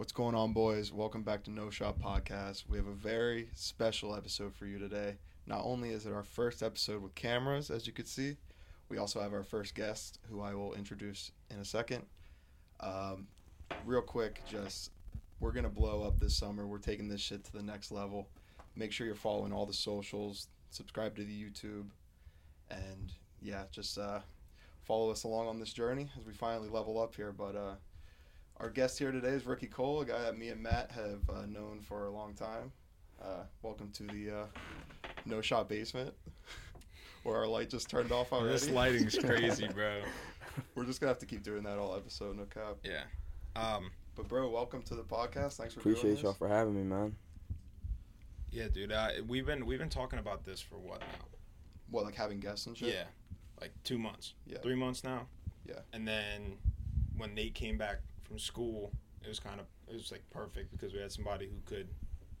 What's going on, boys? Welcome back to No Shot Podcast. We have a very special episode for you today. Not only is it our first episode with cameras, as you could see, we also have our first guest, who I will introduce in a second. Um, real quick, just we're gonna blow up this summer. We're taking this shit to the next level. Make sure you're following all the socials. Subscribe to the YouTube, and yeah, just uh, follow us along on this journey as we finally level up here. But uh, our guest here today is Ricky Cole, a guy that me and Matt have uh, known for a long time. Uh, welcome to the uh, No Shot Basement, where our light just turned off already. This lighting's crazy, bro. We're just gonna have to keep doing that all episode, no cap. Yeah. Um. But bro, welcome to the podcast. Thanks for Appreciate this. y'all for having me, man. Yeah, dude. Uh, we've been we've been talking about this for what now? What, like having guests and shit? Yeah, like two months. Yeah. Three months now. Yeah. And then when Nate came back from school, it was kind of it was like perfect because we had somebody who could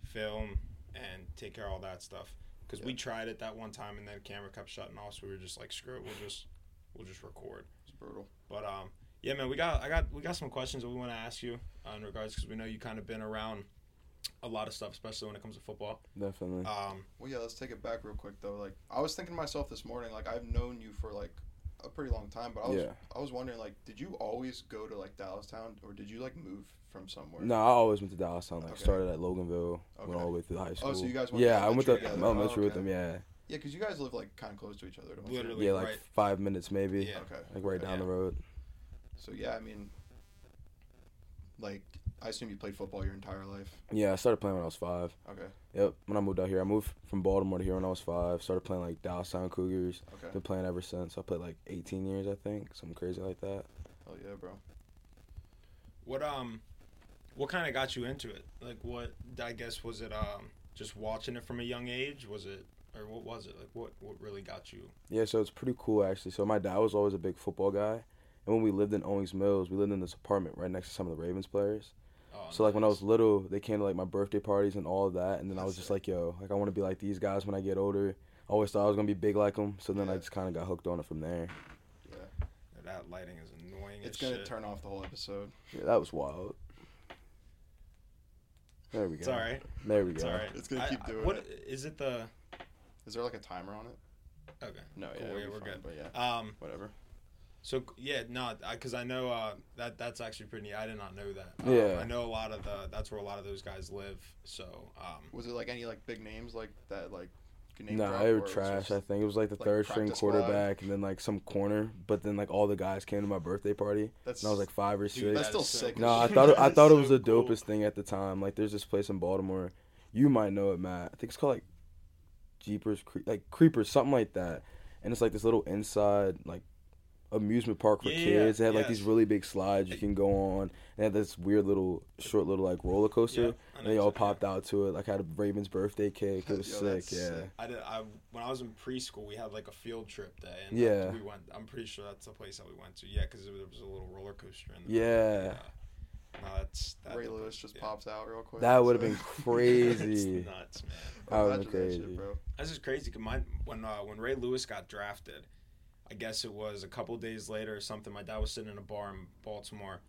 film and take care of all that stuff. Because we tried it that one time and then camera kept shutting off, so we were just like, screw it, we'll just we'll just record. It's brutal. But um, yeah, man, we got I got we got some questions that we want to ask you uh, in regards because we know you kind of been around a lot of stuff, especially when it comes to football. Definitely. Um, Well, yeah, let's take it back real quick though. Like, I was thinking to myself this morning, like I've known you for like a pretty long time, but I was Yeah. I was wondering, like, did you always go to like Dallastown, or did you like move from somewhere? no, I always went to Dallastown. Like Okay. started at Loganville, Okay. went all the way through high school. Oh, so you guys went to yeah, I went to elementary together. elementary Oh, with them. Yeah, Yeah, because you guys live like kind of close to each other, don't Literally. yeah, like right. five minutes maybe. Yeah. Okay. Like right down Yeah. the road. So yeah, I mean, like, I assume you played football your entire life. Yeah, I started playing when I was five. Okay. Yep. When I moved out here, I moved from Baltimore to here when I was five. Started playing like Dallastown Cougars. Okay. Been playing ever since. I played like 18 years, I think, something crazy like that. Hell yeah, bro. what um, what kind of got you into it? Like, what I guess was it um, just watching it from a young age? Was it or what was it? Like, what what really got you? Yeah, so it's pretty cool actually. So my dad was always a big football guy, and when we lived in Owings Mills, we lived in this apartment right next to some of the Ravens players. Oh, So like when I was little, they came to like my birthday parties and all of that, and then I was just sick. like, yo, like I want to be like these guys when I get older. I always thought I was gonna be big like them, so then I just kind of got hooked on it from there. Yeah. that lighting is annoying. It's as gonna shit. turn off the whole episode. Yeah, that was wild. There we go. It's all right. There we It's go. all right. It's gonna keep I- doing what, it. Is it the Is there like a timer on it? okay? No, Cool, yeah, yeah, it'll we're fine, good. But yeah, Um, whatever. So yeah, no, because I know uh, that that's actually pretty. neat. I did not know that. Um, Yeah. I know a lot of the. That's where a lot of those guys live. So um, Was it like any like big names like that? Like could name Nah, drop, they were trash. just- I think it was like the like, third string practice squad? quarterback, and then like some corner. But then like all the guys came to my birthday party, That's and I was like five or six. Dude, that's still sick. cool. No, I thought it, I thought it was so the cool. dopest thing at the time. Like, there's this place in Baltimore. You might know it, Matt. I think it's called like Jeepers, Cre- like Creepers, something like that. And it's like this little inside like amusement park for Yeah, kids. They had like these really big slides you can go on. They had this weird little short little like roller coaster. Yeah, and they all exactly. popped out to it. Like had a Raven's birthday cake. It was Yo, sick. Yeah. sick. I did. I when I was in preschool, we had like a field trip day, and Yeah. we went. I'm pretty sure that's the place that we went to. Yeah, because there was a little roller coaster in there. Yeah. No, that's that, Ray Lewis just yeah. pops out real quick. That would have So- been It's crazy. nuts, man. That would've Imagine been that shit, crazy. bro. That's just crazy. Cause my when uh, when Ray Lewis got drafted, I guess it was a couple days later or something. My dad was sitting in a bar in Baltimore,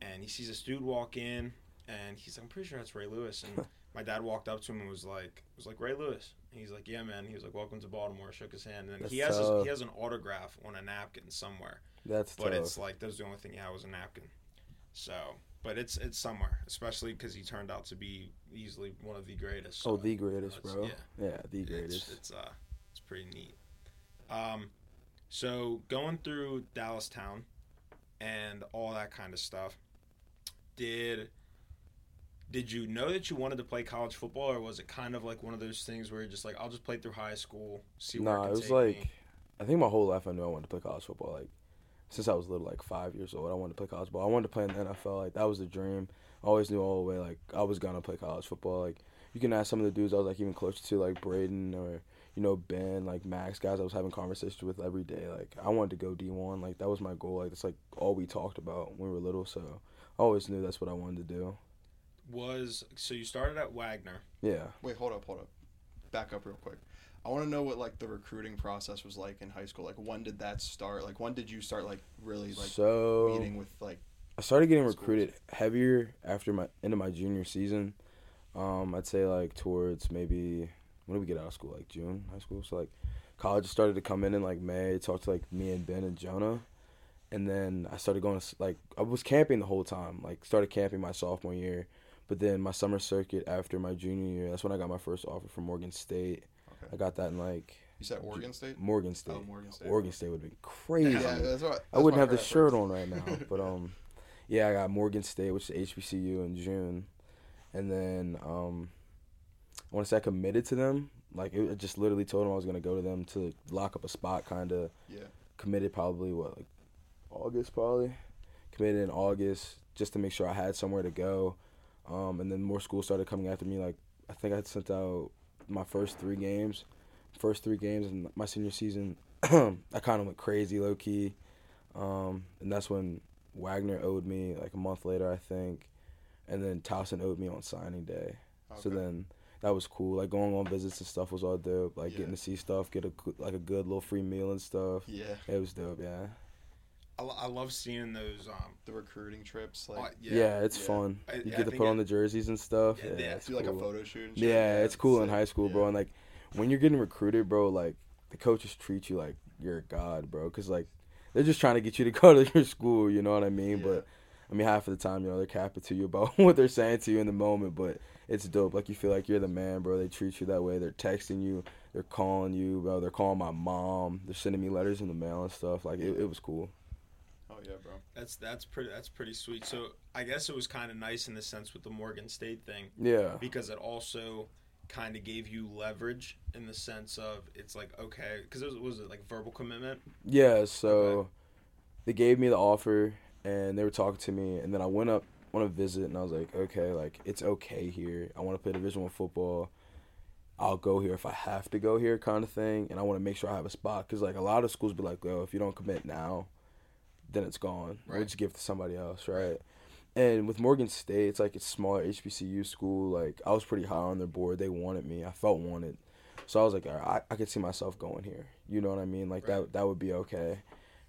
and he sees this dude walk in, and he's like, "I'm pretty sure that's Ray Lewis." And my dad walked up to him and was like, "Was like Ray Lewis." And he's like, "Yeah, man." He was like, "Welcome to Baltimore." Shook his hand, and That's he has his, he has an autograph on a napkin somewhere, That's but tough. it's like that was the only thing he had was a napkin. So, but it's it's somewhere, especially because he turned out to be easily one of the greatest. oh, so, the greatest, it's- bro. yeah. Yeah, the it's, greatest. it's uh it's pretty neat. Um, so going through Dallastown and all that kind of stuff, did did you know that you wanted to play college football, or was it kind of like one of those things where you're just like, I'll just play through high school, see where Nah, it, it was like me? I think my whole life I knew I wanted to play college football. Like since I was little, like five years old, I wanted to play college ball. I wanted to play in the NFL. Like that was the dream. I always knew all the way like I was gonna play college football. Like you can ask some of the dudes I was like even closer to, like Braden or you know Ben, like Max, guys I was having conversations with every day. Like I wanted to go D one. Like that was my goal. Like that's like all we talked about when we were little. So I always knew that's what I wanted to do. Was so you started at Wagner. Yeah. Wait, hold up, hold up. Back up real quick. I want to know what like the recruiting process was like in high school. Like when did that start? Like when did you start like really like so meeting with like I started getting schools? recruited heavier after my end of my junior season. Um, I'd say like towards maybe when did we get out of school? Like June, high school. So like college started to come in in like May. Talk to like me and Ben and Jonah, and then I started going to like I was camping the whole time. Like started camping my sophomore year, but then my summer circuit after my junior year. That's when I got my first offer from Morgan State. Okay. I got that in like You said Oregon State. Morgan State. Oh, Morgan State. Oregon State would have been crazy. Yeah, that's what. I wouldn't have the shirt first. on right now, but um, yeah, I got Morgan State, which is HBCU in June, and then um, I want to say I committed to them. Like it, I just literally told them I was gonna go to them to lock up a spot. Kind of Yeah. committed probably what like August probably committed in August just to make sure I had somewhere to go. Um, and then more schools started coming after me. Like I think I sent out my first three games, first three games in my senior season. I kind of went crazy low key, um, and that's when Wagner owed me like a month later I think, and then Towson owed me on signing day. So then that was cool. Like going on visits and stuff was all dope. Like Yeah. getting to see stuff, get a good- like a good little free meal and stuff. Yeah. It was dope, yeah. I, I love seeing those. Um, The recruiting trips, uh, like Yeah, it's yeah. fun. I- you I get to think put on the jerseys and stuff. Yeah, Yeah, yeah. it's do like cool. a photo shoot. And shit. Yeah, it's cool in sick. high school, bro. And like when you're getting recruited, bro, like the coaches treat you like you're a god, bro. Cause like they're just trying to get you to go to your school. You know what I mean? Yeah. But I mean, half of the time, you know, they're capping to you about what they're saying to you in the moment. But it's dope. Like you feel like you're the man, bro. They treat you that way. They're texting you. They're calling you, bro. They're calling my mom. They're sending me letters in the mail and stuff. Like it, it was cool. Oh yeah, bro. that's that's pretty that's pretty sweet. So I guess it was kind of nice in the sense with the Morgan State thing Yeah. because it also kind of gave you leverage in the sense of it's like okay because it was, was it like verbal commitment Yeah, so Okay. they gave me the offer and they were talking to me and then I went up on to visit and I was like, okay, like it's okay here. I want to play Division One football. I'll go here if I have to go here, kind of thing. And I want to make sure I have a spot because like a lot of schools be like, yo, if you don't commit now, then it's gone. We'll Right. just give it to somebody else, right? And with Morgan State, it's like a smaller HBCU school. Like I was pretty high on their board. They wanted me. I felt wanted. So I was like, all right, I, I could see myself going here. You know what I mean? Like Right. that that would be okay.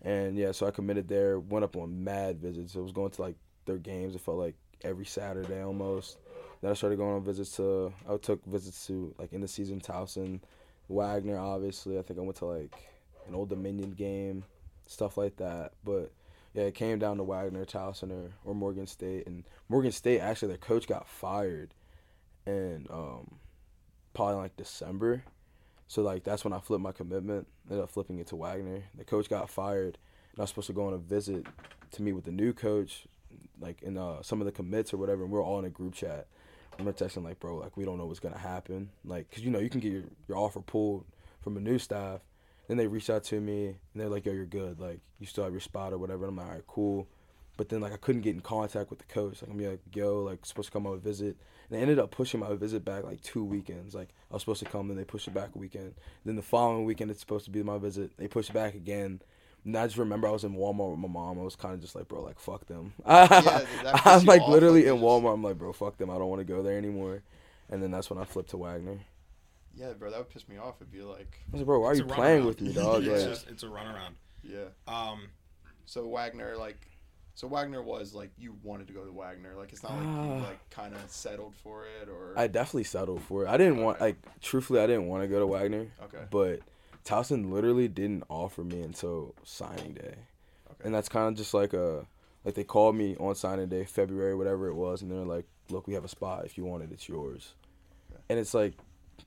And yeah, so I committed there. Went up on mad visits. It was going to like their games. It felt like every Saturday almost. Then I started going on visits to. I took visits to like in the season Towson, Wagner. Obviously, I think I went to like an Old Dominion game, stuff like that. But yeah, it came down to Wagner, Towson, or, or Morgan State. And Morgan State actually, their coach got fired, and um, probably like December. So like that's when I flipped my commitment. Ended up flipping it to Wagner. The coach got fired, and I was supposed to go on a visit to meet with the new coach, like in uh, some of the commits or whatever. And we are all in a group chat. And we're texting like, bro, like we don't know what's gonna happen. Like, cause you know you can get your, your offer pulled from a new staff. Then they reached out to me and they're like, yo, you're good. Like you still have your spot or whatever. And I'm like, all right, cool. But then like I couldn't get in contact with the coach. Like I'm like, yo, like supposed to come on a visit. And they ended up pushing my visit back like two weekends. Like I was supposed to come, then they pushed it back a weekend. Then the following weekend it's supposed to be my visit. They pushed it back again. And I just remember I was in Walmart with my mom. I was kind of just like, bro, like fuck them. that pissed I'm like literally like, in you just- Walmart. I'm like, bro, fuck them. I don't want to go there anymore. And then that's when I flipped to Wagner. Yeah, bro, that would piss me off. It'd be like, I was like, bro, why are you playing runaround. with me, dog? Yeah. it's Like, just it's a runaround yeah. um So Wagner, like, so Wagner was like you wanted to go to Wagner. Like, it's not like you Ah. like kind of settled for it or. I definitely settled for it. I didn't want, like, truthfully, I didn't want to go to Wagner. okay. But Towson literally didn't offer me until signing day. Okay. And that's kind of just like a, like they called me on signing day, February, whatever it was, and they're like, look, we have a spot. If you want it, it's yours. Okay. And it's like,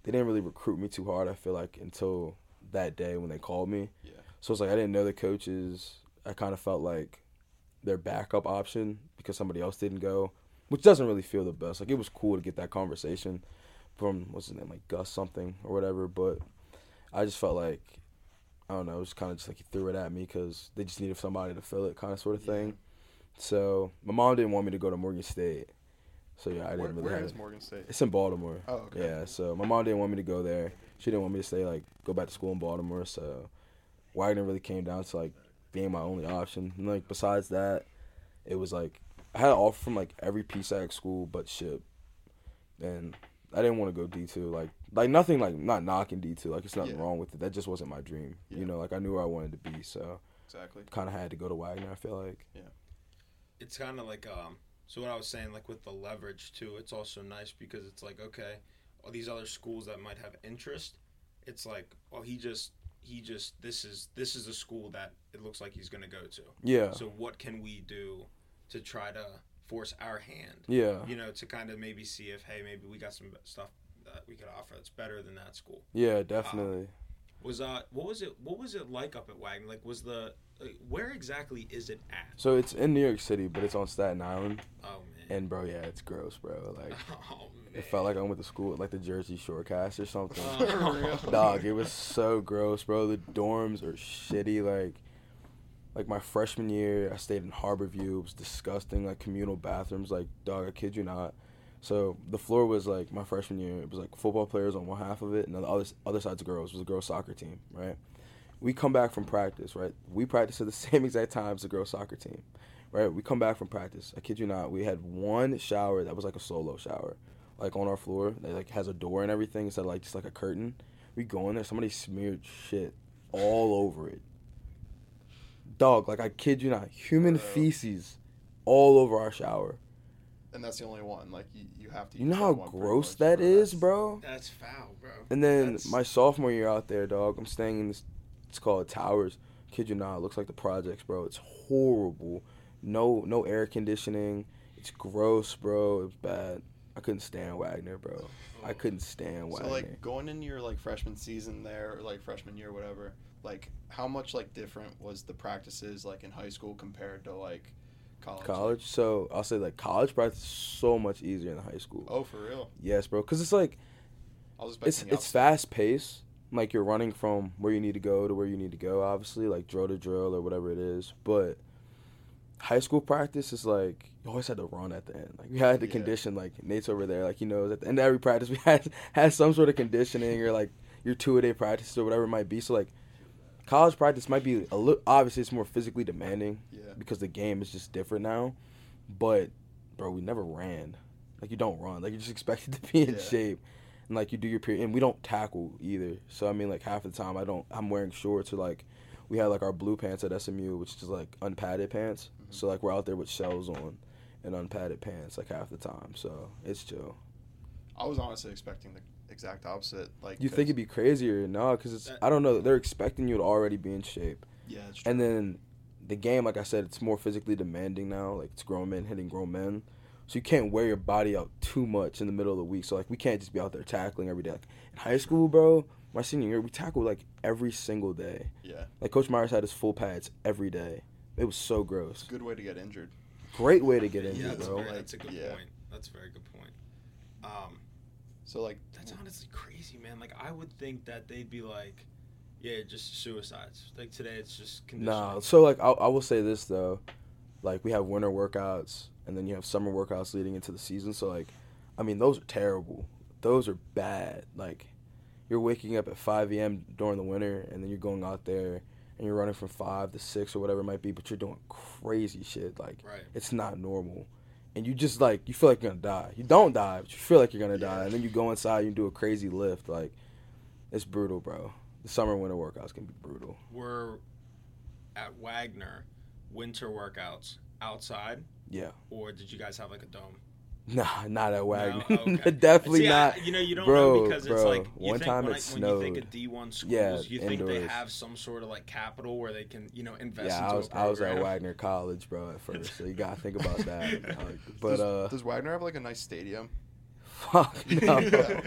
they didn't really recruit me too hard, I feel like, until that day when they called me. Yeah. So it's like I didn't know the coaches. I kind of felt like their backup option because somebody else didn't go, which doesn't really feel the best. Like it was cool to get that conversation from what's his name, like Gus something or whatever. But I just felt like I don't know, it was kind of just like he threw it at me because they just needed somebody to fill it, kind of sort of Yeah. thing. So my mom didn't want me to go to Morgan State. So yeah, I didn't Where, really where is. Morgan State? It's in Baltimore. Oh, okay. Yeah, so my mom didn't want me to go there. She didn't want me to stay like go back to school in Baltimore. So Wagner really came down to like being my only option. And like besides that, it was like I had an offer from like every PSAC school but ship, and I didn't want to go D two. Like like nothing like not knocking D two. Like it's nothing Yeah. wrong with it. That just wasn't my dream. Yeah. You know, like I knew where I wanted to be. So Exactly. kind of had to go to Wagner. I feel like. Yeah, it's kind of like um. So what I was saying, like with the leverage too, it's also nice because it's like okay, all these other schools that might have interest, it's like, oh, he just he just this is this is a school that it looks like he's gonna go to. Yeah. So what can we do to try to force our hand? Yeah. You know, to kind of maybe see if hey, maybe we got some stuff that we could offer that's better than that school. Yeah, definitely. Was uh, what was it? What was it like up at Wagner? Like, was the like, where exactly is it at? So it's in New York City, but it's on Staten Island. Oh man. And bro, yeah, it's gross, bro. Like oh man. it felt like I went to school at like the Jersey Shore cast or something. Oh. Dog, it was so gross, bro. The dorms are shitty. Like, like my freshman year, I stayed in Harborview. It was disgusting. Like communal bathrooms. Like, dog, I kid you not. So the floor was like my freshman year. It was like football players on one half of it, and the other other side's girls. It was a girls soccer team, right? We come back from practice, right? We practice at the same exact time as the girls soccer team, right? We come back from practice. I kid you not. We had one shower that was like a solo shower, like on our floor. That like has a door and everything of like just like a curtain. We go in there. Somebody smeared shit all over it. Dog, like I kid you not, human Bro. feces all over our shower. And that's the only one. Like you, you have to. You know how gross much that for is, bro? That's foul, bro. And then That's- my sophomore year out there, dog, I'm staying in this. It's called Towers. Kid you not, it looks like the projects, bro. It's horrible. No, no air conditioning. It's gross, bro. It's bad. I couldn't stand Wagner, bro. I couldn't stand Wagner. So like going into your like freshman season there, or like freshman year, whatever. Like how much like different was the practices like in high school compared to like college? college. So I'll say like college practice is so much easier than high school. Oh, for real? Yes, bro. Cause it's like it's it's fast paced. Like you're running from where you need to go to where you need to go, obviously, like drill to drill or whatever it is. But high school practice is like you always had to run at the end. Like we had to Yeah. condition. Like Nate's over there, like he knows at the end of every practice we had had some sort of conditioning or like your two a day practice or whatever it might be. So like college practice might be a little obviously it's more physically demanding Yeah. because the game is just different now. But bro, we never ran. Like you don't run. Like you're just expected to be in Yeah. shape. And like you do your period and we don't tackle either. So I mean like half the time I don't I'm wearing shorts or like we had like our blue pants at SMU, which is like unpadded pants. Mhm. So like we're out there with shells on and unpadded pants like half the time. So it's chill. I was honestly expecting the exact opposite. Like you think it'd be crazier? No, because it's That- I don't know. They're expecting you to already be in shape. Yeah, it's true. And then the game, like I said, it's more physically demanding now. Like it's grown men hitting grown men, so you can't wear your body out too much in the middle of the week. So like we can't just be out there tackling every day. Like in high school, bro, my senior year, we tackled like every single day. yeah, Like Coach Myers had his full pads every day. It was so it's gross. a good way to get injured. Great way to get yeah, injured, that's, bro. very, Like, that's a good yeah. point. That's a very good point. Um, So like that's honestly crazy, man. Like I would think that they'd be like, yeah, just suicides. Like today, it's just conditioning. Nah, so like I, I will say this though, like we have winter workouts and then you have summer workouts leading into the season. So like, I mean those are terrible. Those are bad. Like, you're waking up at 5 a.m. during the winter and then you're going out there and you're running from five to six or whatever it might be, but you're doing crazy shit. Like, Right. it's not normal. And you just like you feel like you're gonna die. You don't die, but you feel like you're gonna die. And then you go inside, you do a crazy lift. Like, it's brutal, bro. The summer winter workouts can be brutal. We're at Wagner winter workouts outside, Yeah. or did you guys have like a dome? Nah, not at Wagner. No? Okay. Definitely See, I- not. you know, you don't Bro, know because it's bro, like you one think time when, it I, when you think snowed. of D one schools, Yeah, you think they have some sort of like capital where they can you know invest yeah, into I was a I was at. Wagner College, bro, at first. So you gotta think about that. Like, but does, uh, does Wagner have like a nice stadium? fuck no.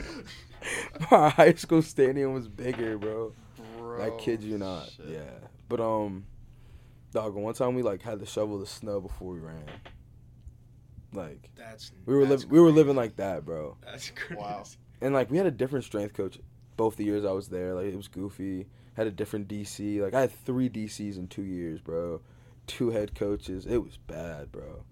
Our high school stadium was bigger, bro. Bro, I kid you not. shit. Yeah, but um, dog. One time we like had to shovel the snow before we ran. Like That's we were living, we were living like that, bro. That's crazy. Wow. and like we had a different strength coach both the years I was there. Like it was goofy. Had a different DC. Like I had three DCs in two years, bro. Two head coaches. It was bad, bro.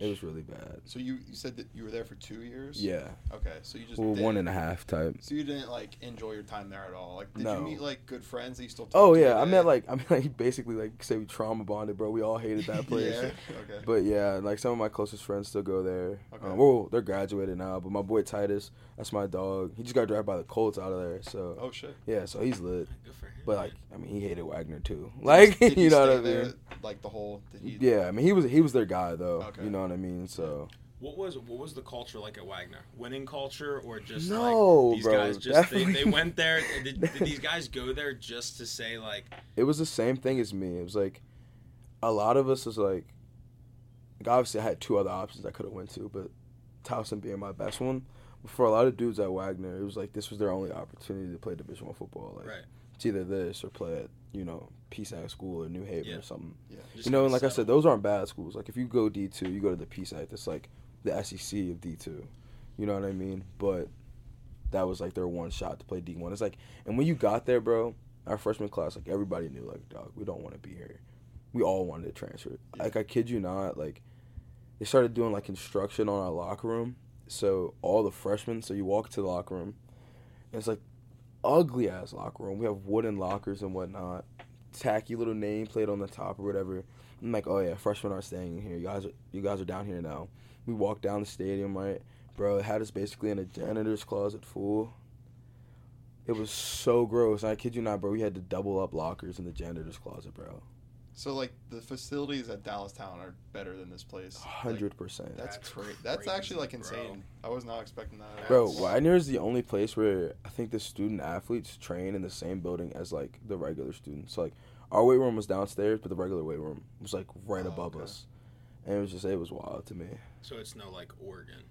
It was really bad. So you, you said that you were there for two years? Yeah, Okay, so you just well, didn't- one and a half type. So you didn't like enjoy your time there at all? Like, did No. you meet like good friends that you still? Talk Oh to yeah, I today? meant like I mean like basically like say we trauma bonded, bro. We all hated that place. yeah. Okay. But yeah, like some of my closest friends still go there. Okay. Um, well, they're graduated now, but my boy Titus, that's my dog. He just got drafted by the Colts out of there. So oh shit. yeah, so he's lit. Good for him. But like, I mean, he hated Wagner too. Like, Did he you know stay what I there, mean? Like the whole. Did he, Yeah, I mean, he was he was their guy though. Okay. You know what I mean? So What was what was the culture like at Wagner? Winning culture or just No, like these bro, guys just they, they went there did, did these guys go there just to say like it was the same thing as me. It was like a lot of us was like, like obviously I had two other options I could have went to, but Towson being my best one. But for a lot of dudes at Wagner, it was like this was their only opportunity to play Division One football. Like right it's either this or play at you know PSAC school or New Haven Yeah. or something. just you know, and like I said, those aren't bad schools. Like if you go D two, you go to the PSAC. That's like the SEC of D two. You know what I mean? But that was like their one shot to play D one. It's like, and when you got there, bro, our freshman class, like everybody knew, like, dog, we don't want to be here. We all wanted to transfer. Yeah. Like I kid you not, like they started doing like construction on our locker room. So all the freshmen, so you walk to the locker room, and it's like ugly ass locker room. We have wooden lockers and whatnot, tacky little name plate on the top or whatever. I'm like, oh yeah, freshmen are staying in here. You guys, are, you guys are down here now. We walk down the stadium, right, bro. It had us basically in a janitor's closet full. It was so gross. I kid you not, bro. We had to double up lockers in the janitor's closet, bro. So like the facilities at Dallastown are better than this place. Like, Hundred percent. that's That's crazy. That's actually like crazy, bro. insane. I was not expecting that. Bro, That's- Wagner is the only place where I think the student athletes train in the same building as like the regular students. So, like our weight room was downstairs, but the regular weight room was like right Oh, above okay. us, and it was just it was wild to me. so it's no like Oregon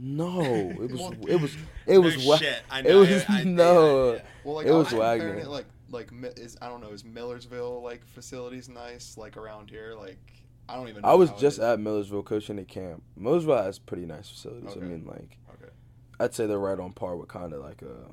No, it was Well, it was it was no wa- shit I it know was- I- I- no. yeah, yeah. Well, like It was was comparing Wagner. it like like is I don't know is Millersville like facilities nice like around here like I don't even. know I was how just is. at Millersville coaching at camp. Millersville has pretty nice facilities. Okay. I mean, like Okay. I'd say they're right on par with kind of like a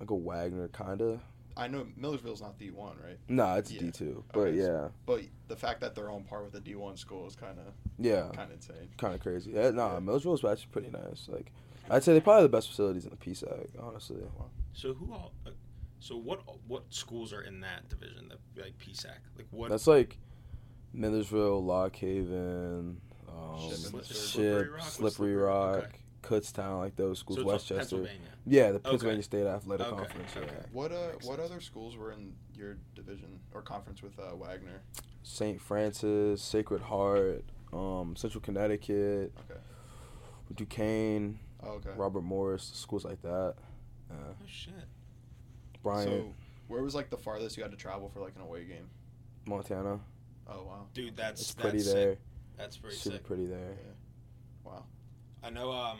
like a Wagner kind of. I know Millersville's not D one right, Nah, it's Yeah. D two, but Okay, yeah, but the fact that they're on par with a D one school is kind of yeah, kind of insane. kind of crazy. Yeah, nah, Yeah. Millersville's actually pretty nice. Like I'd say they're probably the best facilities in the PSAC, honestly. So who all? So what? What schools are in that division? The like PSAC. Like what? That's like Millersville, Lock Haven, um, Ship, Ship, Slippery Rock? Slippery Rock, Slippery? Okay. Kutztown, like those schools, so it's West Chester. Pennsylvania. Yeah, the Pennsylvania State Athletic Okay, Conference. Yeah. okay. What uh what other schools were in your division or conference with uh, Wagner? St. Francis, Sacred Heart, um, Central Connecticut, Okay. Duquesne, Oh, okay. Robert Morris, schools like that. Uh, Oh shit. Bryant, So where was like the farthest you had to travel for like an away game? Montana. Oh wow. Dude, that's It's pretty that's there. Sick. That's pretty Super sick. pretty there. Wow. I know. Um,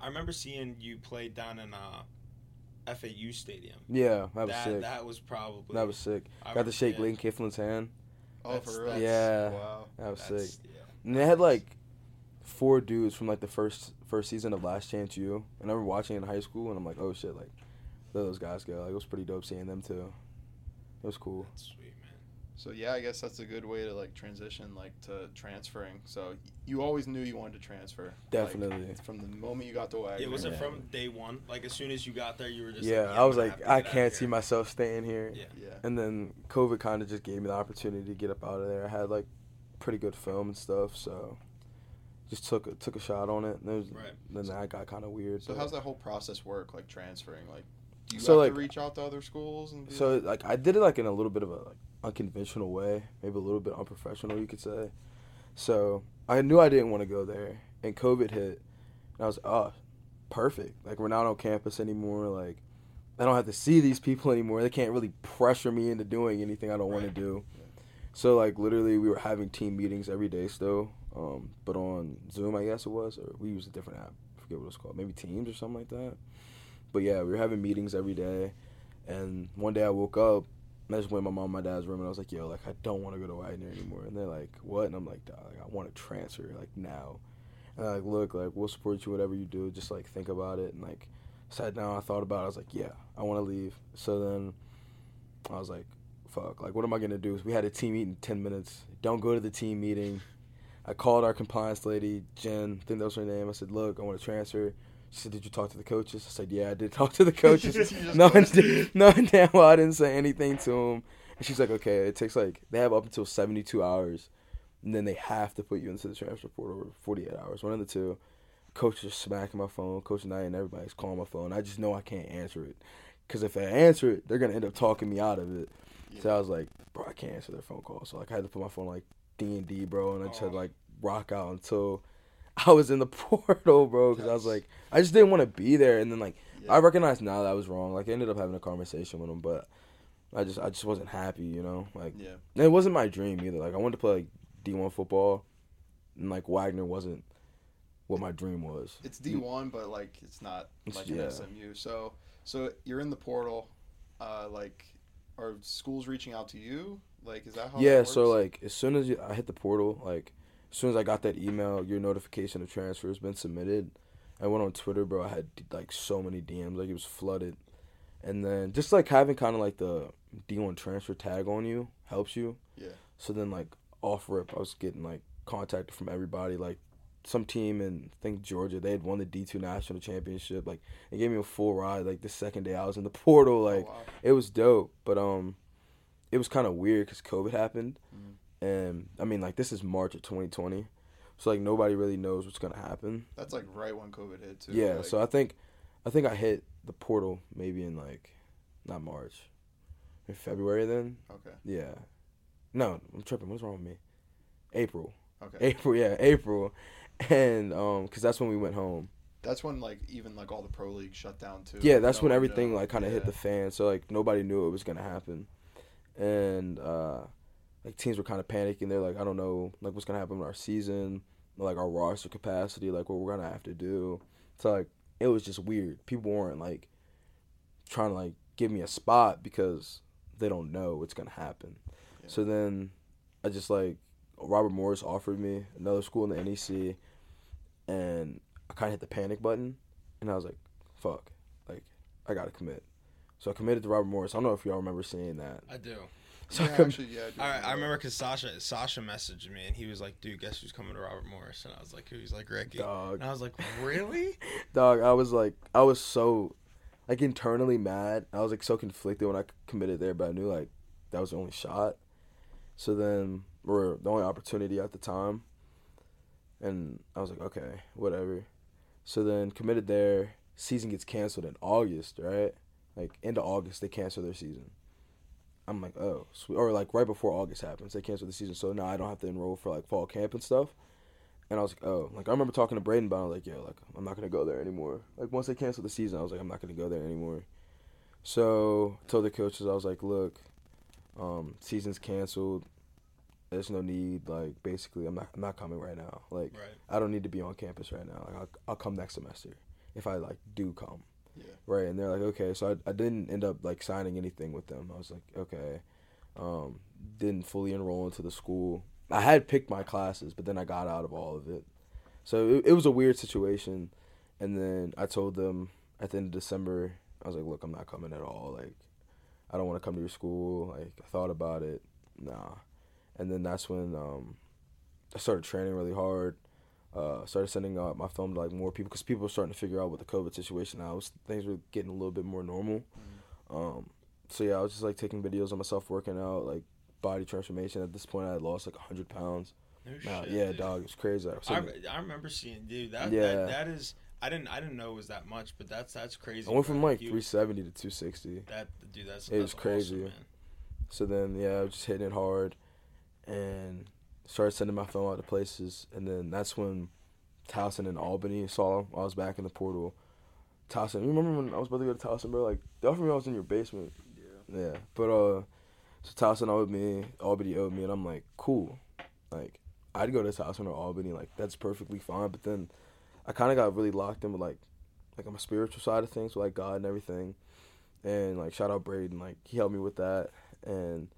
I remember seeing you play down in uh, FAU Stadium. Yeah, that was that sick. that was probably that was sick. I Got to remember- shake yeah. Lane Kiffin's hand. Oh That's- for real. that's- Yeah. Wow. That was That's- sick. Yeah. And they had like four dudes from like the first first season of Last Chance U. And I remember watching it in high school, and I'm like, oh shit, like where those guys go. Like it was pretty dope seeing them too. It was cool. That's sweet, man. So yeah, I guess that's a good way to like transition like to transferring. So you always knew you wanted to transfer. like, Definitely. from the moment you got to Wagner. Yeah, was it Yeah. from day one? Like as soon as you got there, you were just yeah, like, I was like, I can't see myself staying here. Yeah. Yeah. And then COVID kind of just gave me the opportunity to get up out of there. I had like pretty good film and stuff, so just took a, took a shot on it. And it was, Right. Then that got kind of weird. So but- how's that whole process work? Like transferring? Like, do you So, have like- to reach out to other schools and? So like, I did it like in a little bit of a like unconventional way, maybe a little bit unprofessional, you could say. So I knew I didn't want to go there, and COVID hit, and I was oh, perfect. Like we're not on campus anymore. Like I don't have to see these people anymore. They can't really pressure me into doing anything I don't want to do. So like literally, we were having team meetings every day still, um, but on Zoom, I guess it was, or we used a different app. I forget what it's called, maybe Teams or something like that. But yeah, we were having meetings every day, and one day I woke up, and I just went in my mom and my dad's room, and I was like, "Yo, like I don't want to go to Wagner anymore." And they're like, "What?" And I'm like, "Dog, like, I want to transfer like now." And like, "Look, like we'll support you whatever you do. Just like think about it." And like sat down, I thought about it. I was like, "Yeah, I want to leave." So then I was like, "Fuck, like what am I gonna do?" We had a team meeting in ten minutes. Don't go to the team meeting. I called our compliance lady, Jen. I think that was her name. I said, "Look, I want to transfer." She said, "Did you talk to the coaches?" I said, "Yeah, I did talk to the coaches." No, no, damn well, I didn't say anything to them. And she's like, "Okay, it takes like they have up until seventy-two hours, and then they have to put you into the transfer portal over forty-eight hours. One of the two. Coach is smacking my phone. Coach Knight and everybody's calling my phone. I just know I can't answer it. because if I answer it, they're gonna end up talking me out of it. Yeah. So I was like, bro, I can't answer their phone call. So like, I had to put my phone like D and D, bro, and I just had to like rock out until I was in the portal, bro, because I was like, I just didn't want to be there. And then like, Yeah. I recognize now that I was wrong. Like, I ended up having a conversation with him, but I just, I just wasn't happy, you know. Like, yeah. it wasn't my dream either. Like, I wanted to play like D one football, and like Wagner wasn't what my dream was. It's D one, but like it's not It's- like an yeah. SMU. So so you're in the portal. Uh, like, are schools reaching out to you? Like, is that how? yeah so like as soon as you, i hit the portal like as soon as i got that email your notification of transfer has been submitted i went on twitter bro. I had like so many dms like it was flooded. And then just like having kind of like the d1 transfer tag on you helps you. Yeah. so then like off rip i was getting like contacted from everybody. Like some team in I think Georgia they had won the D2 national championship. Like they gave me a full ride like the second day I was in the portal. Like oh, wow. it was dope, but um, it was kind of weird because COVID happened, Mhm. And I mean like this is March of 2020, so like nobody really knows what's gonna happen. That's like right when COVID hit too. yeah, like, so I think, I think I hit the portal maybe in like, not March, in February then. okay, Yeah, no, I'm tripping. What's wrong with me? April, okay. April, yeah, April, and um, cause that's when we went home. That's when like even like all the pro leagues shut down too. Yeah, that's no when everything knew. like kind of hit the fan. So like nobody knew it was gonna happen, and uh, like teams were kind of panicking. They're like, I don't know, like what's gonna happen with our season, like our roster capacity, like what we're gonna have to do. So like it was just weird. People weren't like trying to like give me a spot because they don't know what's gonna happen. Yeah. So then I just like Robert Morris offered me another school in the NEC, and I kind of hit the panic button, and I was like, "Fuck, like I gotta commit." So I committed to Robert Morris. I don't know if y'all remember seeing that. I do. So I Yeah, com- actually, yeah. I, I, I remember because Sasha Sasha messaged me and he was like, "Dude, guess who's coming to Robert Morris?" And I was like, "Who's like Ricky?" dog, And I was like, "Really?" dog. I was like, I was so like internally mad. I was like so conflicted when I committed there, but I knew like that was the only shot. So then, or the only opportunity at the time, and I was like, okay, whatever. So then committed there. Season gets canceled in August, right? Like into August, they cancel their season. I'm like, oh, sweet. or like right before August happens, they cancel the season. So now I don't have to enroll for like fall camp and stuff. And I was like, oh, like I remember talking to Braden about it, like, yo, like I'm not gonna go there anymore. Like once they canceled the season, I was like, I'm not gonna go there anymore. So I told the coaches, I was like, look, um, season's canceled. There's no need. Like basically, I'm not, I'm not coming right now. Like Right. I don't need to be on campus right now. Like I'll, I'll come next semester if I like do come. Yeah. Right, and they're like, okay. So I, I didn't end up like signing anything with them. I was like, okay. Um, didn't fully enroll into the school. I had picked my classes, but then I got out of all of it. So it, it was a weird situation. And then I told them at the end of December, I was like, look, I'm not coming at all. Like, I don't want to come to your school. Like, I thought about it. Nah. And then that's when um, I started training really hard. Uh, started sending out my film to like more people because people were starting to figure out what the COVID situation now. Was, things were getting a little bit more normal. Um, so yeah, I was just like taking videos of myself working out, like body transformation. At this point, I had lost like hundred pounds. No Nah, shit, yeah, dude. dog, it was crazy. I I, I remember seeing dude that, Yeah. that that is I didn't I didn't know it was that much, but that's that's crazy. I went bro. from like 370 to 260. That dude, that's It that's was crazy. awesome, man. So then, yeah, I was just hitting it hard, and started sending my film out to places. And then that's when Towson and Albany saw him. I was back in the portal. Towson, you remember when I was about to go to Towson, bro? Like, they offered me I was in your basement. Yeah. Yeah, but uh, so Towson owed me, Albany owed me, and I'm like, cool, like I'd go to Towson or Albany, like that's perfectly fine. But then I kind of got really locked in with like, like on my spiritual side of things, with like God and everything, and like shout out Braden, like he helped me with that, and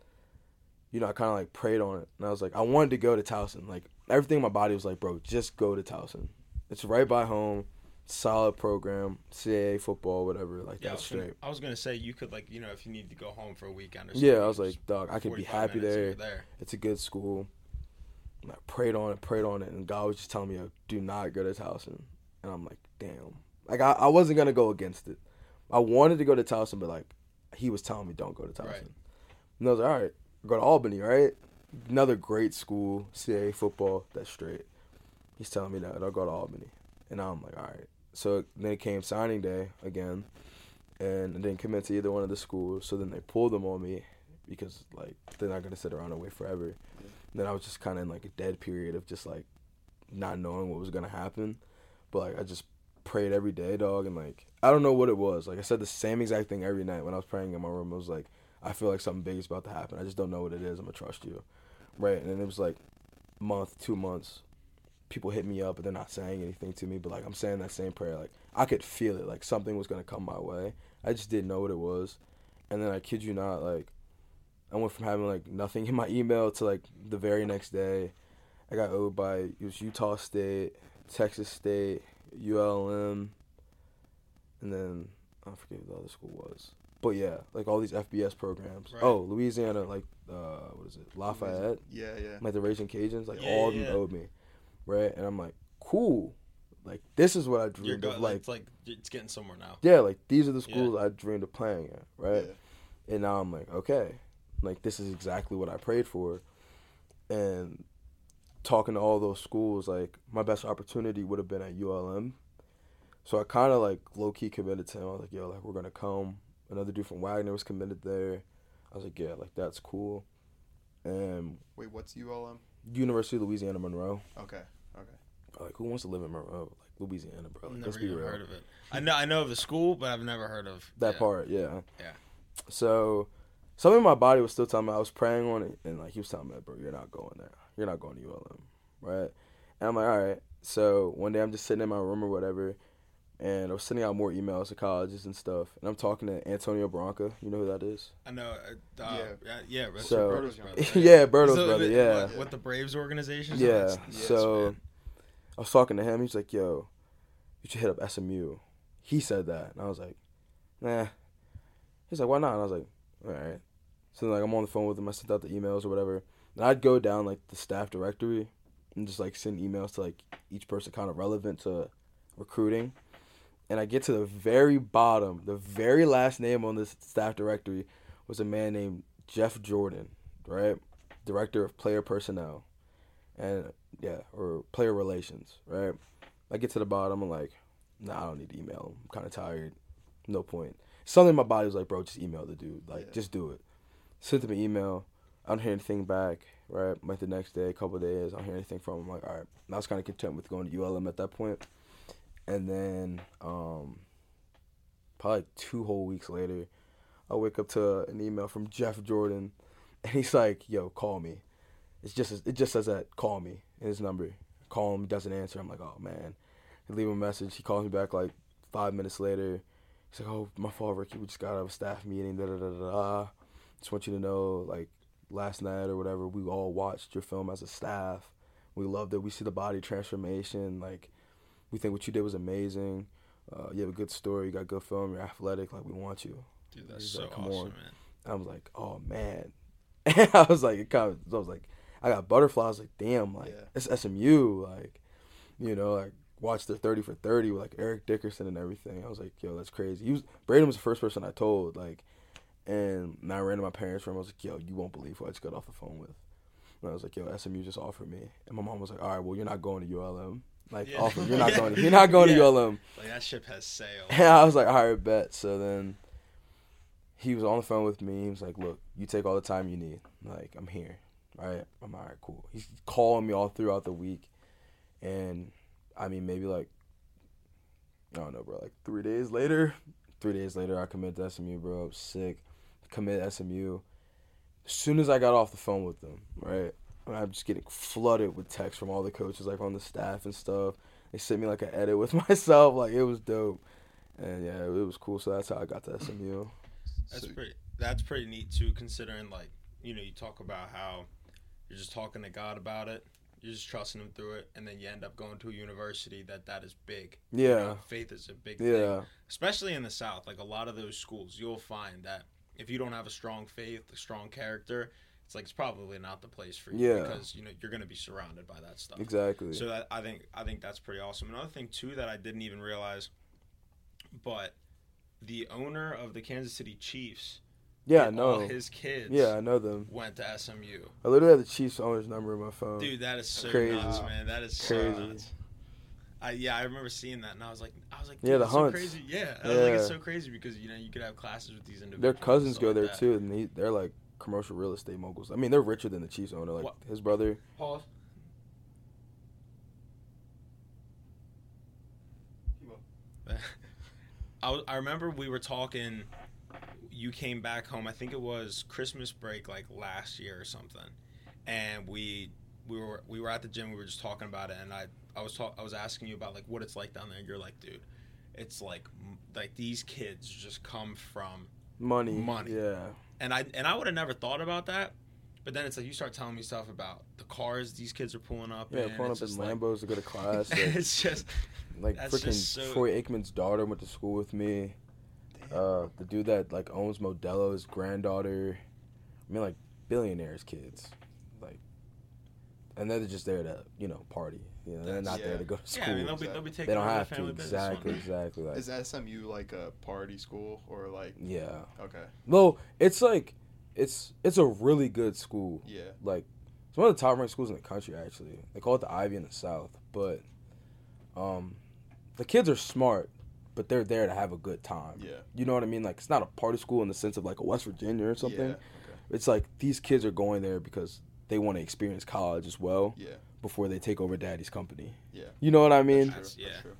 you know I kind of like prayed on it, and I was like, I wanted to go to Towson, like everything in my body was like, bro, just go to Towson. It's right by home, solid program, CAA football, whatever, like Yeah, that's was, gonna, straight. I was gonna say you could like you know if you need to go home for a weekend or something. Yeah. I was like, dog, I could be happy there. there. It's a good school. And I prayed on it, prayed on it, and God was just telling me, Yo, do not go to Towson. And I'm like, damn. Like, I, I wasn't going to go against it. I wanted to go to Towson, but, like, he was telling me, don't go to Towson. Right. And I was like, all right, go to Albany, right? Another great school, CAA football, that's straight. He's telling me that, I'll go to Albany. And I'm like, all right. So then it came signing day again. and I didn't commit to either one of the schools. So then they pulled them on me because like they're not gonna sit around and wait forever. Yeah. Then I was just kind of in like a dead period of just like not knowing what was gonna happen. But like I just prayed every day, dog, and like I don't know what it was. Like I said the same exact thing every night when I was praying in my room. It was like I feel like something big is about to happen. I just don't know what it is. I'm gonna trust you, right? And then it was like month, two months. People hit me up, but they're not saying anything to me. But like I'm saying that same prayer, like I could feel it, like something was gonna come my way. I just didn't know what it was. And then I kid you not, like I went from having like nothing in my email to like the very next day, I got owed by it was Utah State, Texas State, ULM, and then I forget what the other school was. But yeah, like all these FBS programs. Right. Oh, Louisiana, like uh, what is it, Lafayette, Yeah, yeah. like the Raging Cajuns, like Yeah, all of yeah, them yeah. owed me, right? And I'm like, cool, like this is what I dreamed go- of, like, it's like it's getting somewhere now. yeah, like these are the Yeah. schools I dreamed of playing at, right? Yeah. And now I'm like, okay, like this is exactly what I prayed for. And talking to all those schools, like my best opportunity would have been at ULM. So I kind of like low key committed to him. I was like, yo, like we're gonna come. Another dude from Wagner was committed there. I was like, yeah, like that's cool. And Wait, what's ULM? University of Louisiana Monroe. Okay, okay. Like who wants to live in Monroe? Like Louisiana, bro. Like, I've let's be even real. heard of it. I know I know of the school, but I've never heard of That yeah. part, yeah. Yeah. So something in my body was still telling me I was praying on it, and like he was telling me, bro, you're not going there. You're not going to ULM, right? And I'm like, all right. So one day I'm just sitting in my room or whatever, and I was sending out more emails to colleges and stuff, and I'm talking to Antonio Branca. You know who that is? I know. Uh, uh, Yeah. yeah, yeah. that's So- Roberto's brother, right? yeah, Berto's So, brother. Yeah, What, what the Braves organization? yeah. That's- yes, so man. I was talking to him. He's like, yo, you should hit up SMU. He said that, and I was like, nah. He's like, why not? And I was like, all right. So then, like I'm on the phone with him. I sent out the emails or whatever. And I'd go down like the staff directory and just like send emails to like each person kind of relevant to recruiting. And I get to the very bottom, the very last name on this staff directory was a man named Jeff Jordan, right? Director of player personnel. And yeah, or player relations, right? I get to the bottom, I'm like, nah, I don't need to email him. I'm kind of tired. No point. Something in my body was like, bro, just email the dude. Like, Yeah. just do it. Sent him an email. I don't hear anything back, right? Like the next day, a couple of days, I don't hear anything from him. I'm like, all right. And I was kind of content with going to ULM at that point. And then, um, probably two whole weeks later, I wake up to an email from Jeff Jordan, and he's like, "Yo, call me." It's just it just says that call me his number. Call him, he doesn't answer. I'm like, oh man. I leave him a message. He calls me back like five minutes later. He's like, oh my fault, Ricky. We just got out of a staff meeting. Da da da da. da. Just want you to know, like last night or whatever, we all watched your film as a staff. We loved it. We see the body transformation. Like we think what you did was amazing. Uh, you have a good story. You got good film. You're athletic. Like we want you. dude, that's so like, come awesome, on. man. I was like, oh man. And I was like, it kind of, I was like, I got butterflies. Like, damn, like Yeah. it's SMU, like, you know, like watch their thirty for thirty with like Eric Dickerson and everything. I was like, yo, that's crazy. He was Braden was the first person I told, like, and now I ran to my parents' room. I was like, yo, you won't believe who I just got off the phone with. And I was like, yo, SMU just offered me, and my mom was like, all right, well, you're not going to ULM. Like, Yeah. offer, you're not going. To, you're not going Yeah. to ULM. Like that ship has sailed. And I was like, all right, bet. So then he was on the phone with me. He was like, look, you take all the time you need. Like, I'm here. All right. I'm all right, cool. He's calling me all throughout the week. And I mean, maybe like, I don't know, bro, like three days later, three days later, I commit to SMU, bro. Sick. Commit to SMU. As soon as I got off the phone with them, right? I'm just getting flooded with texts from all the coaches, like on the staff and stuff. They sent me like an edit with myself. Like, it was dope. And yeah, it was cool. So that's how I got to SMU. That's So- pretty. That's pretty neat too, considering like you know you talk about how you're just talking to God about it, you're just trusting Him through it, and then you end up going to a university that that is big. You Yeah. know, faith is a big thing, Yeah. especially in the South. Like a lot of those schools, you'll find that if you don't have a strong faith, a strong character, it's like it's probably not the place for you Yeah. because you know you're going to be surrounded by that stuff. Exactly. So that, I think I think that's pretty awesome. Another thing too that I didn't even realize, but the owner of the Kansas City Chiefs, yeah, I know. his kids, Yeah, I know them. went to SMU. I literally have the Chiefs owner's number in my phone. Dude, that is so Crazy. nuts, man. That is so Crazy. nuts. I, yeah, I remember seeing that, and I was like, I was like, Yeah, the that's so crazy. Yeah, I was like, it's so crazy because you know you could have classes with these individuals. Their cousins go there too, and he, they're like commercial real estate moguls. I mean, they're richer than the Chiefs owner. Like What? his brother. Pause. I, I remember we were talking. You came back home. I think it was Christmas break, like last year or something, and we we were we were at the gym. We were just talking about it, and I I was talk, I was asking you about like what it's like down there. And you're like, dude, it's like like these kids just come from Money. Money. Yeah. And I and I would have never thought about that. But then it's like you start telling me stuff about the cars these kids are pulling up. Yeah, in. pulling up in just like- Lambos to go to class. Like, it's just like freaking so- Troy Aikman's daughter went to school with me. Uh, the dude that like owns Modelo's granddaughter. I mean, like billionaires' kids, like, and they're just there to you know party. You know, they're not yeah. there to go to yeah. school. I mean, they'll be they'll be taking they don't their have to. family business Exactly, one day. exactly. Like, Is SMU like a party school or like yeah. okay? No, it's like, it's it's a really good school. Yeah. like it's one of the top ranked schools in the country actually they call it the ivy in the south but um the kids are smart but they're there to have a good time Yeah. you know what i mean like it's not a party school in the sense of like a west virginia or something Yeah. Okay. it's like these kids are going there because they want to experience college as well Yeah. Before they take over daddy's company Yeah. you know what i mean That's true. That's- That's true.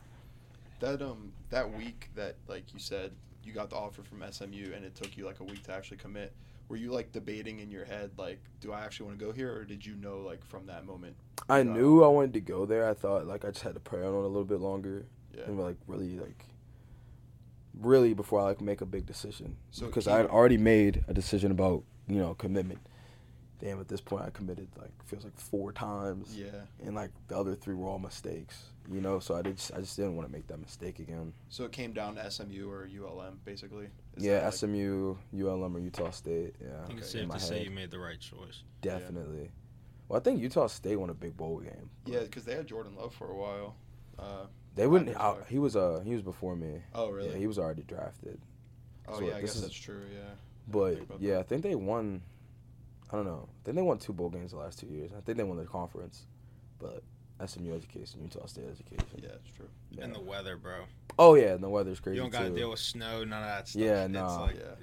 That um that week that like you said you got the offer from SMU and it took you like a week to actually commit. Were you like debating in your head like do I actually want to go here or did you know like from that moment? i No. knew i wanted to go there i thought like i just had to pray on it a little bit longer Yeah. and like really like really before I like make a big decision. So because I had already made a decision about you know commitment. Damn, at this point I committed like feels like four times, Yeah. and like the other three were all mistakes. You know, so I did just, I just didn't want to make that mistake again. So it came down to SMU or ULM basically. Is yeah, like- SMU, ULM, or Utah State. Yeah, I think it's safe in my to say you made the right choice. definitely. Well, I think Utah State won a big bowl game. Yeah, because they had Jordan Love for a while. Uh, They wouldn't. I, he was uh he was before me. oh really? Yeah, he was already drafted. oh so yeah, I this guess is- that's true. Yeah. But think about yeah, that. I think they won. I don't know. I think they won two bowl games the last two years. I think they won the conference, but SMU education, Utah State education. Yeah, it's true. Yeah. And the weather, bro. oh yeah, and the weather's crazy you don't got to deal with snow, none of that stuff. Yeah, no, nah. like- Yeah.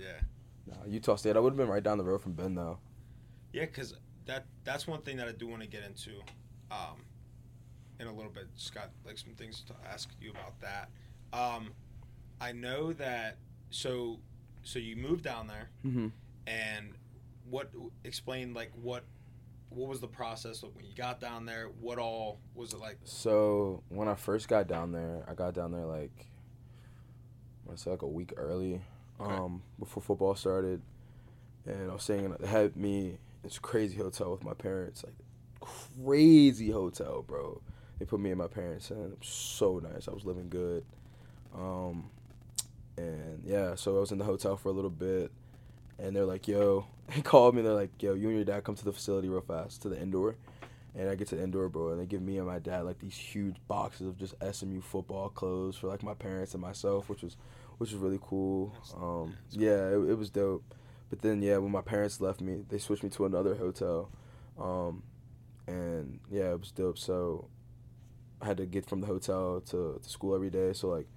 yeah. Nah, Utah State. I would have been right down the road from Ben though. Yeah, because that that's one thing that I do want to get into, um, in a little bit. Just got like some things to ask you about that. Um, I know that so so you moved down there Mm-hmm. and what explain like what what was the process like when you got down there? What all was it like? So when I first got down there, I got down there like I want say like a week early, Okay. um, before football started, and I was staying. In, they had me this crazy hotel with my parents, like crazy hotel, bro. They put me and my parents in. It was so nice. I was living good, um, and yeah. So I was in the hotel for a little bit, and they're like, "Yo," they called me. They're like, "Yo, you and your dad come to the facility real fast to the indoor." And I get to the indoor, bro, and they give me and my dad like these huge boxes of just SMU football clothes for like my parents and myself, which was, which was really cool. Um, yeah, it, it was dope. But then yeah, when my parents left me, they switched me to another hotel, um, and yeah, it was dope. So I had to get from the hotel to, to school every day. So like,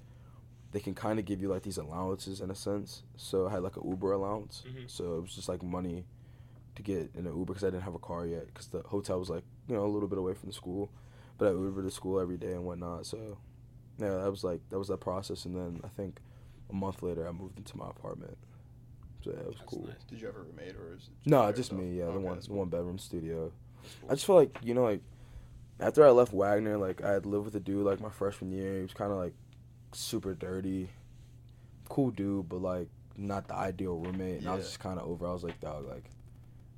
they can kind of give you like these allowances in a sense. So I had like a Uber allowance. Mhm. So it was just like money to get in an Uber because I didn't have a car yet because the hotel was like you know a little bit away from the school, but I Uber to school every day and whatnot. So yeah, that was like that was that process, and then I think a month later I moved into my apartment. So yeah, it was That's cool. nice. Did you ever roommate or is it No, by just yourself? me. Yeah, Okay, the one cool. one bedroom studio. Cool. I just feel like you know like after I left Wagner, like I had lived with a dude like my freshman year. He was kind of like super dirty, cool dude, but like not the ideal roommate. And I was just kind of over. I was like, dog, like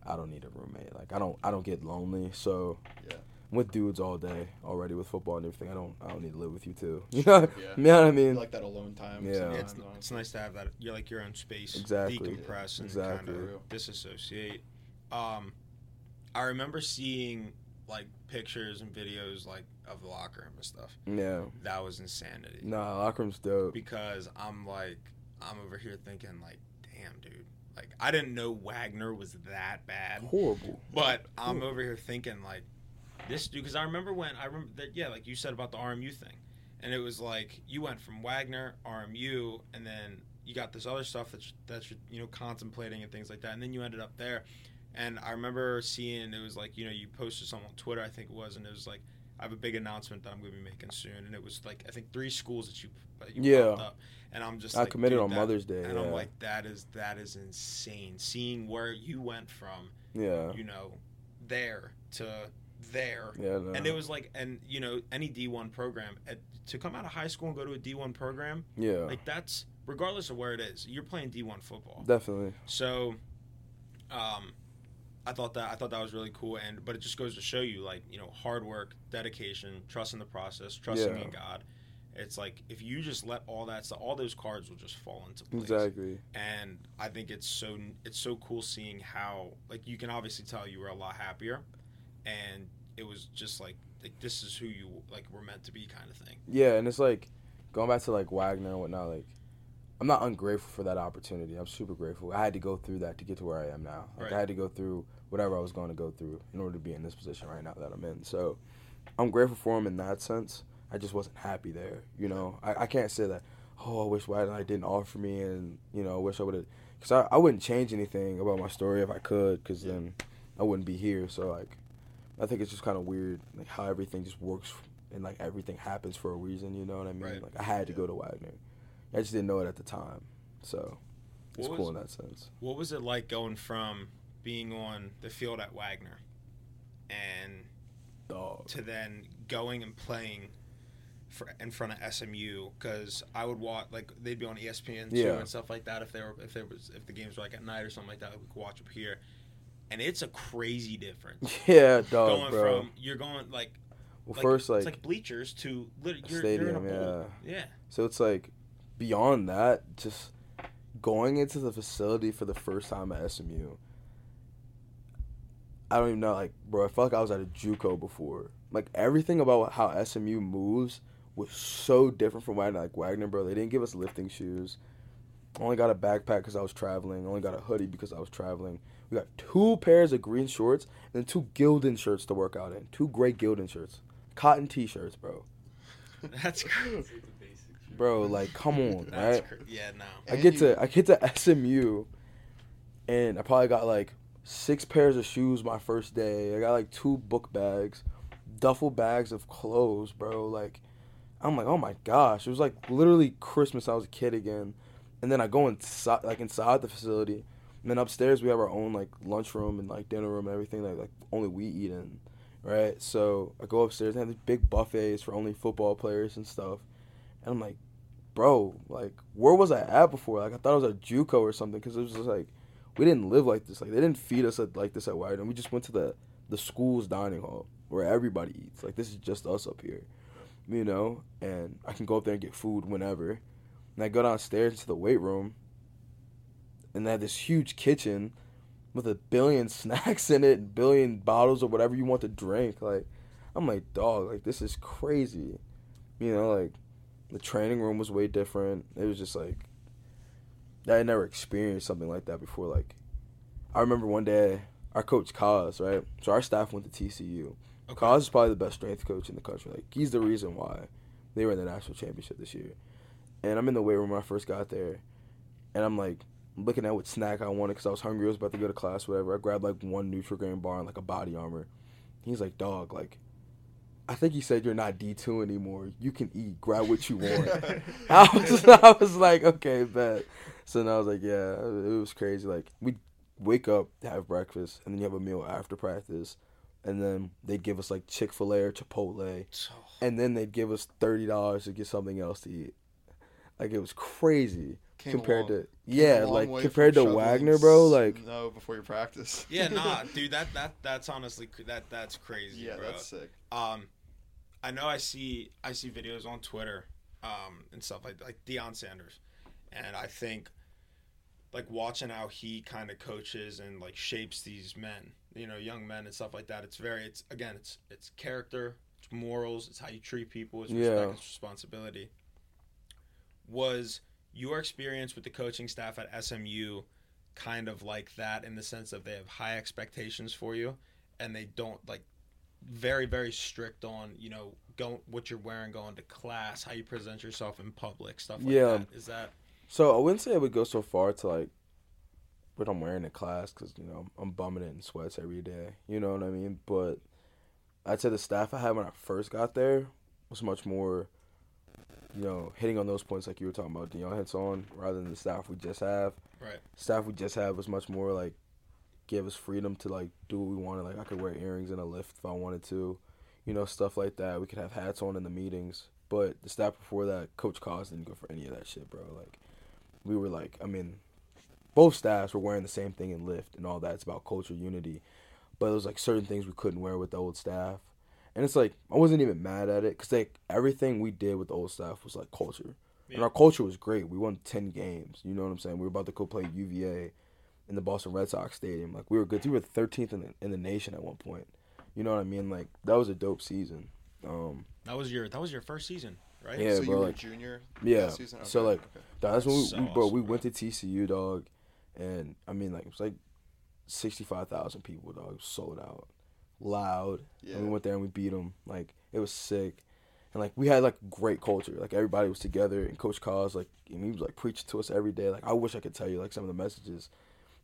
I don't need a roommate. Like I don't I don't get lonely. So Yeah. I'm with dudes all day already with football and everything. I don't I don't need to live with you too. You know, Yeah. you know what I mean? like that alone time. Yeah. Yeah, it's, it's nice to have that. You're like your own space. Exactly. Decompress and Exactly. kind of disassociate. Um, I remember seeing like pictures and videos like of the locker room and stuff. yeah. That was insanity. Nah, locker room's dope. Because I'm like, I'm over here thinking like, damn, dude. Like I didn't know Wagner was that bad. Horrible. But I'm Cool. over here thinking like this dude because I remember when I remember that yeah like you said about the RMU thing and it was like you went from Wagner, RMU, and then you got this other stuff that that you're you know contemplating and things like that, and then you ended up there. And I remember seeing it was like you know you posted something on Twitter I think it was, and it was like I have a big announcement that I'm going to be making soon, and it was like I think three schools that you, that you Yeah. up, and I'm just I like, committed on that- Mother's Day. and yeah. I'm like that is that is insane. Seeing where you went from yeah, you know there to there yeah, no. and it was like and you know any d1 program at, to come out of high school and go to a d1 program yeah, like that's regardless of where it is you're playing d1 football definitely. so um i thought that i thought that was really cool and but it just goes to show you like you know hard work dedication trusting the process trusting Yeah. in god it's like if you just let all that stuff all those cards will just fall into place Exactly. and I think it's so it's so cool seeing how like you can obviously tell you were a lot happier, and it was just like like this is who you like were meant to be kind of thing. Yeah, and it's like going back to like Wagner and whatnot. Like, I'm not ungrateful for that opportunity. I'm super grateful. I had to go through that to get to where I am now. Like, Right. I had to go through whatever I was going to go through in order to be in this position right now that I'm in. So, I'm grateful for him in that sense. I just wasn't happy there. You know, I, I can't say that. Oh, I wish Wagner didn't offer me, and you know, I wish I would have. Cause I, I wouldn't change anything about my story if I could, cause Yeah. then I wouldn't be here. So like, I think it's just kind of weird, like how everything just works and like everything happens for a reason. You know what I mean? Right. Like I had to Yeah. go to Wagner. I just didn't know it at the time, so it's What cool was- in that sense. What was it like going from being on the field at Wagner, and Dog. to then going and playing for, in front of SMU? Because I would watch like they'd be on ESPN too Yeah. and stuff like that. If they were if there was if the games were like at night or something like that, we could watch up here. And it's a crazy difference. Yeah, dog, going bro. from you're going like well, like, first like, it's like bleachers to lit- a you're, you're in a stadium, bowl. Yeah. so it's like beyond that, just going into the facility for the first time at SMU. I don't even know, like, bro. I felt like I was at a JUCO before. Like everything about how SMU moves was so different from Wagner. Like Wagner, bro, they didn't give us lifting shoes. Only got a backpack because I was traveling. Only got a hoodie because I was traveling. We got two pairs of green shorts and two Gildan shirts to work out in. Two gray Gildan shirts, cotton T-shirts, bro. That's crazy. Bro, like, come on, That's right? cra- yeah, no. I And get you- to I get to SMU, and I probably got like six pairs of shoes my first day. I got like two book bags, duffel bags of clothes, bro. Like, I'm like, oh my gosh, it was like literally Christmas. I was a kid again, and then I go inside, like inside the facility, and then upstairs we have our own like lunchroom and like dinner room and everything that like only we eat in, right? So I go upstairs and have these big buffets for only football players and stuff, and I'm like bro, like, where was I at before? Like, I thought I was at JUCO or something because it was just like, we didn't live like this. Like, they didn't feed us at, like this at Wagner. We just went to the the school's dining hall where everybody eats. Like, this is just us up here, you know. And I can go up there and get food whenever. And I go downstairs to the weight room, and they have this huge kitchen with a billion snacks in it, billion bottles of whatever you want to drink. Like, I'm like, dog, like this is crazy, you know, like the training room was way different. It was just like I had never experienced something like that before. Like I remember one day our coach Kaz, right? So our staff went to TCU. Okay. Kaz is probably the best strength coach in the country. Like he's the reason why they were in the national championship this year. And I'm in the weight room when I first got there, and I'm like looking at what snack I wanted because I was hungry. I was about to go to class, whatever. I grabbed like one Nutrigrain bar and like a body armor. He's like, "Dog, like." I think he said you're not D two anymore. You can eat. Grab what you want. I was, I was like, okay, bet. So then I was like, yeah, it was crazy. Like we wake up, have breakfast, and then you have a meal after practice, and then they'd give us like Chick Fil A or Chipotle, and then they'd give us thirty dollars to get something else to eat. Like it was crazy Came compared along- to yeah, like compared to Wagner, bro. Like no before your practice. Yeah, nah, dude, that that that's honestly that that's crazy, yeah, bro. that's sick. Um, I know I see I see videos on Twitter, um, and stuff like like Deion Sanders, and I think, like watching how he kind of coaches and like shapes these men, you know, young men and stuff like that. It's very it's again it's it's character, it's morals, it's how you treat people, it's respect, Yeah. it's responsibility. Was your experience with the coaching staff at SMU kind of like that in the sense of they have high expectations for you and they don't like very very strict on you know go what you're wearing going to class, how you present yourself in public, stuff like Yeah. that. Is that So I wouldn't say I would go so far to like what I'm wearing in class because you know I'm bumming it in sweats every day. You know what I mean? But I'd say the staff I had when I first got there was much more, you know, hitting on those points like you were talking about. Deion hits on rather than the staff we just have. Right. Staff we just have was much more like give us freedom to like do what we wanted. Like I could wear earrings in a lift if I wanted to, you know, stuff like that. We could have hats on in the meetings. But the staff before that, Coach Kaz didn't go for any of that shit, bro. Like we were like, I mean, both staffs were wearing the same thing in lift and all that. It's about culture, unity. But there was like certain things we couldn't wear with the old staff. And it's like, I wasn't even mad at it because like everything we did with the old staff was like culture. And our culture was great. We won 10 games. You know what I'm saying? We were about to go play UVA in the Boston Red Sox Stadium. Like we were good. We were 13th in the, in the nation at one point. You know what I mean? Like that was a dope season. Um, that was your that was your first season, right? Yeah, so bro, you were like- junior. yeah. that season? So, like, okay. That's when we, So we bro, awesome, we bro. went to TCU, dog, and I mean like it was like sixty five thousand people, dog, sold out, loud. yeah, And we went there and we beat them. Like it was sick, and like we had like great culture. Like everybody was together, and Coach Kaz like and he was like preaching to us every day. Like I wish I could tell you like some of the messages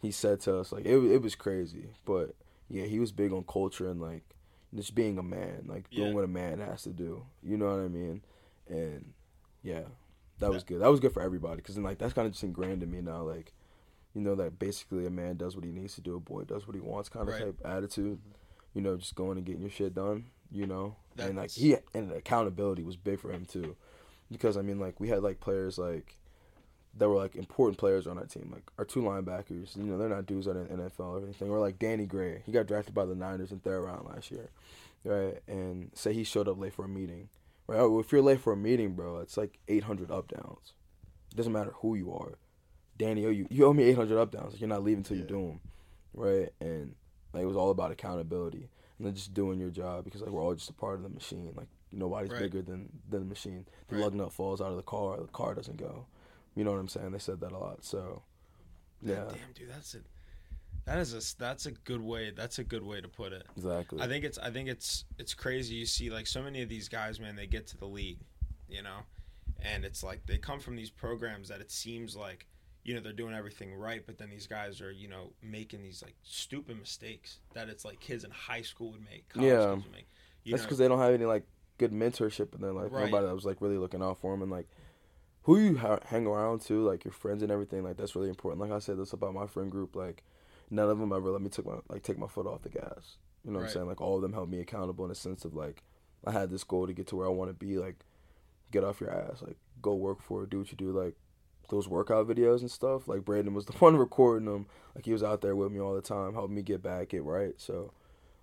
he said to us. Like it it was crazy, but yeah, he was big on culture and like just being a man, like doing Yeah. what a man has to do. You know what I mean? And yeah, that was good. That was good for everybody because then like that's kind of just ingrained in me now. Like you know that basically a man does what he needs to do, a boy does what he wants, kind of Right. type attitude. You know, just going and getting your shit done. You know, and like he and accountability was big for him too, because I mean like we had like players like that were like important players on our team, like our two linebackers. You know, they're not dudes on the NFL or anything. Or like Danny Gray, he got drafted by the Niners in third round last year, right? And say he showed up late for a meeting, right? Oh, If you're late for a meeting, bro, it's like 800 up downs. It doesn't matter who you are. Danny, oh, you you owe me 800 up downs. Like you're not leaving till Yeah. you do them, right? And like it was all about accountability and then just doing your job because like we're all just a part of the machine. Like nobody's Right. bigger than than the machine. The Right. lug nut falls out of the car, the car doesn't go. You know what I'm saying? They said that a lot. So yeah, Damn, dude, that's it. that is a that's a good way. That's a good way to put it. exactly. I think it's I think it's it's crazy. You see like so many of these guys, man, they get to the league, you know, and it's like they come from these programs that it seems like you know they're doing everything right, but then these guys are you know making these like stupid mistakes that it's like kids in high school would make, college Yeah. would make. You That's because they don't have any like good mentorship, and then like Right. nobody that was like really looking out for them, and like who you ha- hang around to, like your friends and everything. Like that's really important. Like I said this about my friend group. Like none of them ever let me take my like take my foot off the gas. You know what I'm saying? Like all of them held me accountable in a sense of like I had this goal to get to where I want to be. Like get off your ass. Like go work for it. Do what you do. Like those workout videos and stuff. Like Brandon was the one recording them. Like he was out there with me all the time, helping me get back, get right. So,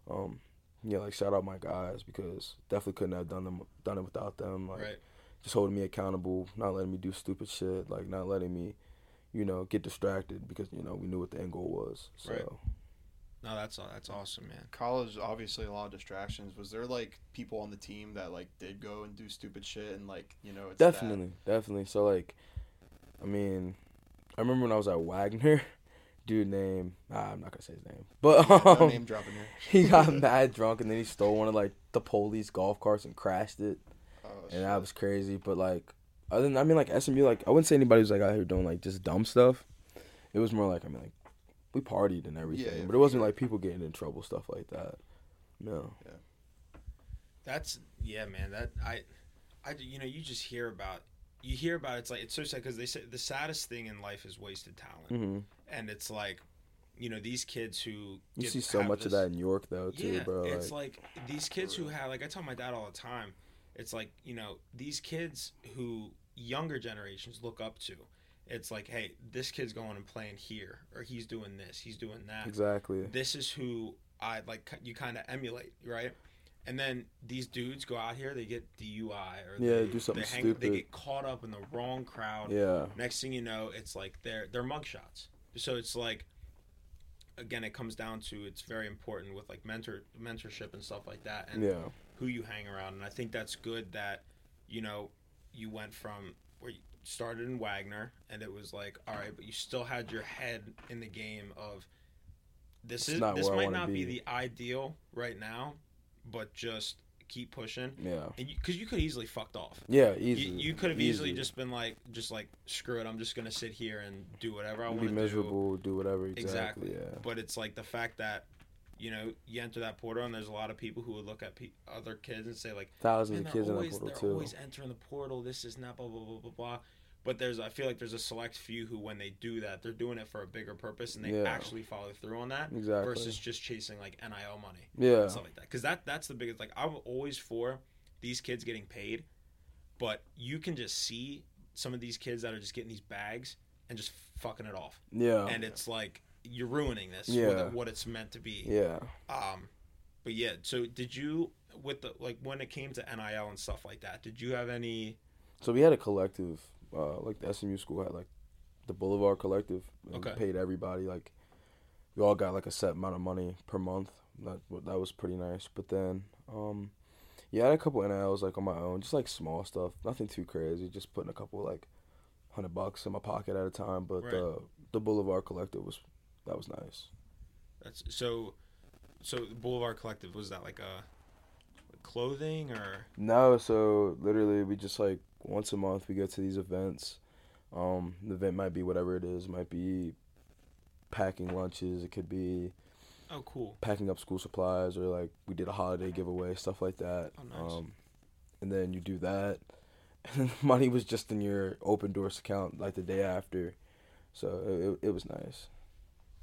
um, yeah, like shout out my guys because definitely couldn't have done them done it without them. Like right? Just holding me accountable, not letting me do stupid shit, like not letting me, you know, get distracted because you know we knew what the end goal was. So Right. No, that's that's awesome, man. college obviously a lot of distractions. Was there like people on the team that like did go and do stupid shit and like you know it's that- definitely, definitely. So like, I mean, I remember when I was at Wagner, dude named ah, I'm not gonna say his name, but no um, name dropping here. he got mad drunk and then he stole one of like the police golf carts and crashed it. Oh, and that was crazy. But like, other than I mean, like SMU, like I wouldn't say anybody was like out here doing like just dumb stuff. It was more like I mean, like we partied and everything, yeah, but it wasn't sure. like people getting in trouble, stuff like that. No, Yeah. That's yeah, man. That I, I you know you just hear about you hear about it's like it's so sad because they say the saddest thing in life is wasted talent, hmm and it's like, you know these kids who you see so much this- of that in York though too, yeah, bro. it's like, like these kids who have like I tell my dad all the time. It's like you know these kids who younger generations look up to. It's like, hey, this kid's going and playing here, or he's doing this, he's doing that. exactly. This is who I like. You kind of emulate, right? And then these dudes go out here, they get DUI or Yeah, they, do something they They stupid. get caught up in the wrong crowd. Yeah, Next thing you know, it's like they're they're mugshots. So it's like, again, it comes down to it's very important with like mentor mentorship and stuff like that, and yeah, who you hang around. And I think that's good that, you know, you went from where you started in Wagner and it was like, all right, but you still had your head in the game of this It's is not this might not be. be. the ideal right now, but just keep pushing, Yeah. and because you, could easily fucked off. Yeah, You, easy. you could have easily just been like, just like screw it. I'm just gonna sit here and do whatever I want to do. miserable, do, whatever. Exactly. Exactly. Yeah. But it's like the fact that, you know, you enter that portal and there's a lot of people who would look at pe- other kids and say like, Thousands of they're kids in that always, portal they're too. always entering the portal. This is not blah blah blah blah blah. But there's, I feel like there's a select few who, when they do that, they're doing it for a bigger purpose and they Yeah. actually follow through on that Exactly. versus just chasing like NIL money yeah. and stuff like that. Because that that's the biggest. Like I'm always for these kids getting paid, but you can just see some of these kids that are just getting these bags and just fucking it off, Yeah. and it's like you're ruining this. Yeah. What, what it's meant to be. yeah. Um, but yeah. So did you with the like when it came to NIL and stuff like that? Did you have any? So we had a collective, uh, like the SMU school had like the Boulevard Collective. And Okay. Paid everybody like we all got like a set amount of money per month. That that was pretty nice. But then, um, yeah, I had a couple NILs like on my own, just like small stuff, nothing too crazy. Just putting a couple like hundred bucks in my pocket at a time. But Right. the the Boulevard Collective was that was nice. That's so. So Boulevard Collective was that like a clothing or No, so literally we just like once a month we go to these events. Um, the event might be whatever it is. It might be packing lunches. It could be oh cool packing up school supplies, or like we did a holiday giveaway, stuff like that. Oh, nice. Um, and then you do that, and the money was just in your Opendorse account like the day after. So it, it was nice.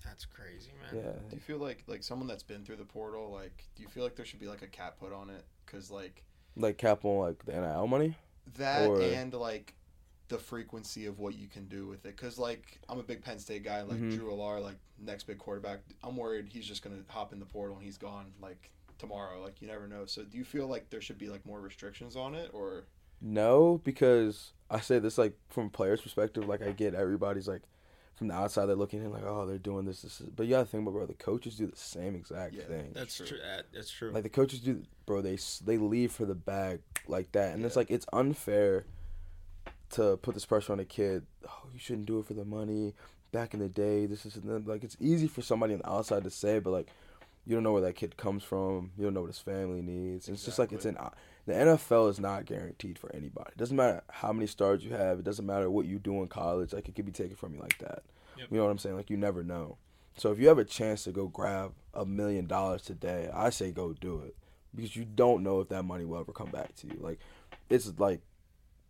That's crazy man. Yeah. Do you feel like like someone that's been through the portal, like, do you feel like there should be like a cap put on it? Because like Like cap on like the NIL money. that Or- and like the frequency of what you can do with it. Because like I'm a big Penn State guy, like Mhm. Drew Allar, like next big quarterback. I'm worried he's just gonna hop in the portal and he's gone like tomorrow. Like you never know. So do you feel like there should be like more restrictions on it, or No, because I say this like from a player's perspective. Like I get everybody's like from the outside they're looking in like oh they're doing this this, is. but you gotta think about bro the coaches do the same exact Yeah, thing. That's True. true. That's true. Like the coaches do, bro. They they leave for the bag like that, and it's like it's unfair to put this pressure on a kid. Oh, you shouldn't do it for the money. Back in the day, this is and then, like it's easy for somebody on the outside to say, but like you don't know where that kid comes from. You don't know what his family needs. It's just like it's an the NFL is not guaranteed for anybody. It doesn't matter how many stars you have. It doesn't matter what you do in college. Like it could be taken from you like that. Yep. You know what I'm saying? Like you never know. So if you have a chance to go grab a million dollars today, I say go do it because you don't know if that money will ever come back to you. Like it's like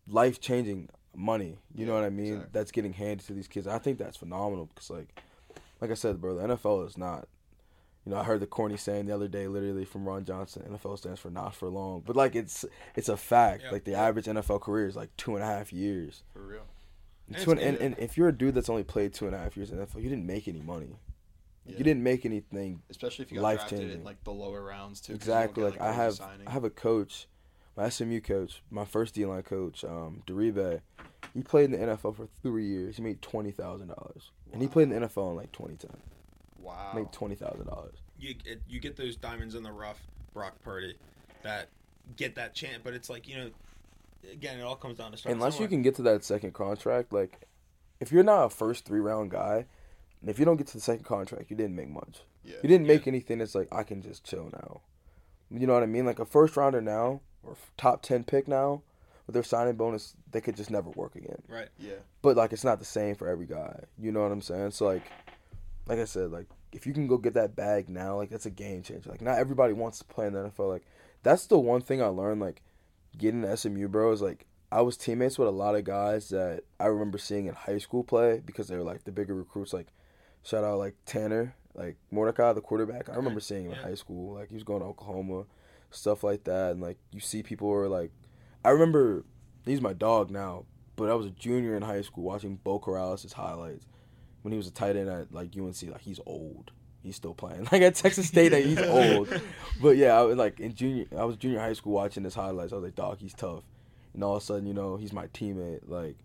life changing money. You know what I mean? exactly. That's getting handed to these kids. I think that's phenomenal because like like I said, bro, the NFL is not. You know, I heard the corny saying the other day, literally from Ron Johnson. NFL stands for not for long, but like it's it's a fact. Like the average NFL career is like two and a half years. for real? And Two and, and, and if you're a dude that's only played two and a half years in NFL, you didn't make any money. Yeah. You didn't make anything Especially if you got Life drafted in changing. like the lower rounds too. exactly. get, Like I have signing. I have a coach, my SMU coach, my first D line coach, um, Derive. He played in the NFL for three years. He made twenty thousand dollars, and he played in the NFL in like 2010. Wow. Made twenty thousand dollars. you it, you get those diamonds in the rough, Brock Purdy, that get that chance. But it's like you know, again, it all comes down to starting Unless you can get to that second contract, like if you're not a first three round guy, and if you don't get to the second contract, you didn't make much. Yeah. You didn't Yeah. make anything that's like I can just chill now. You know what I mean? Like a first rounder now or top ten pick now with their signing bonus, they could just never work again. right. Yeah. But like it's not the same for every guy. You know what I'm saying? So like, like I said, like if you can go get that bag now, like that's a game changer. Like not everybody wants to play in the NFL. Like that's the one thing I learned. Like getting to SMU, bro, is like I was teammates with a lot of guys that I remember seeing in high school play because they were like the bigger recruits. Like shout out like Tanner, like Mordecai, the quarterback. I remember seeing him in high school. Like he was going to Oklahoma, stuff like that. And like you see people who are like, I remember he's my dog now, but I was a junior in high school watching Beau Corrales' highlights when he was a tight end at like UNC. Like he's old. He's still playing. Like at Texas State, like, he's old. But yeah, I was like in junior. I was junior high school watching his highlights. I was like, dog, he's tough. And all of a sudden, you know, he's my teammate. Like,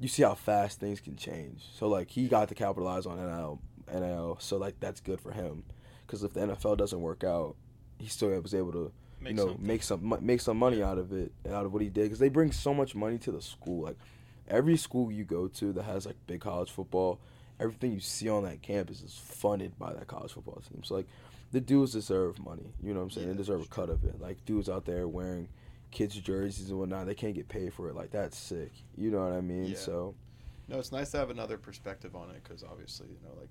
you see how fast things can change. So like, he got to capitalize on NIL. NIL. So like, that's good for him. Because if the NFL doesn't work out, he still was able to Make you know something. make some make some money out of it out of what he did because they bring so much money to the school like every school you go to that has like big college football everything you see on that campus is funded by that college football team so like the dudes deserve money. You know what I'm saying? Yeah, they deserve a cut of it. Like dudes out there wearing kids jerseys and whatnot, they can't get paid for it. Like that's sick. You know what I mean? Yeah. So No, it's nice to have another perspective on it because obviously, you know, like,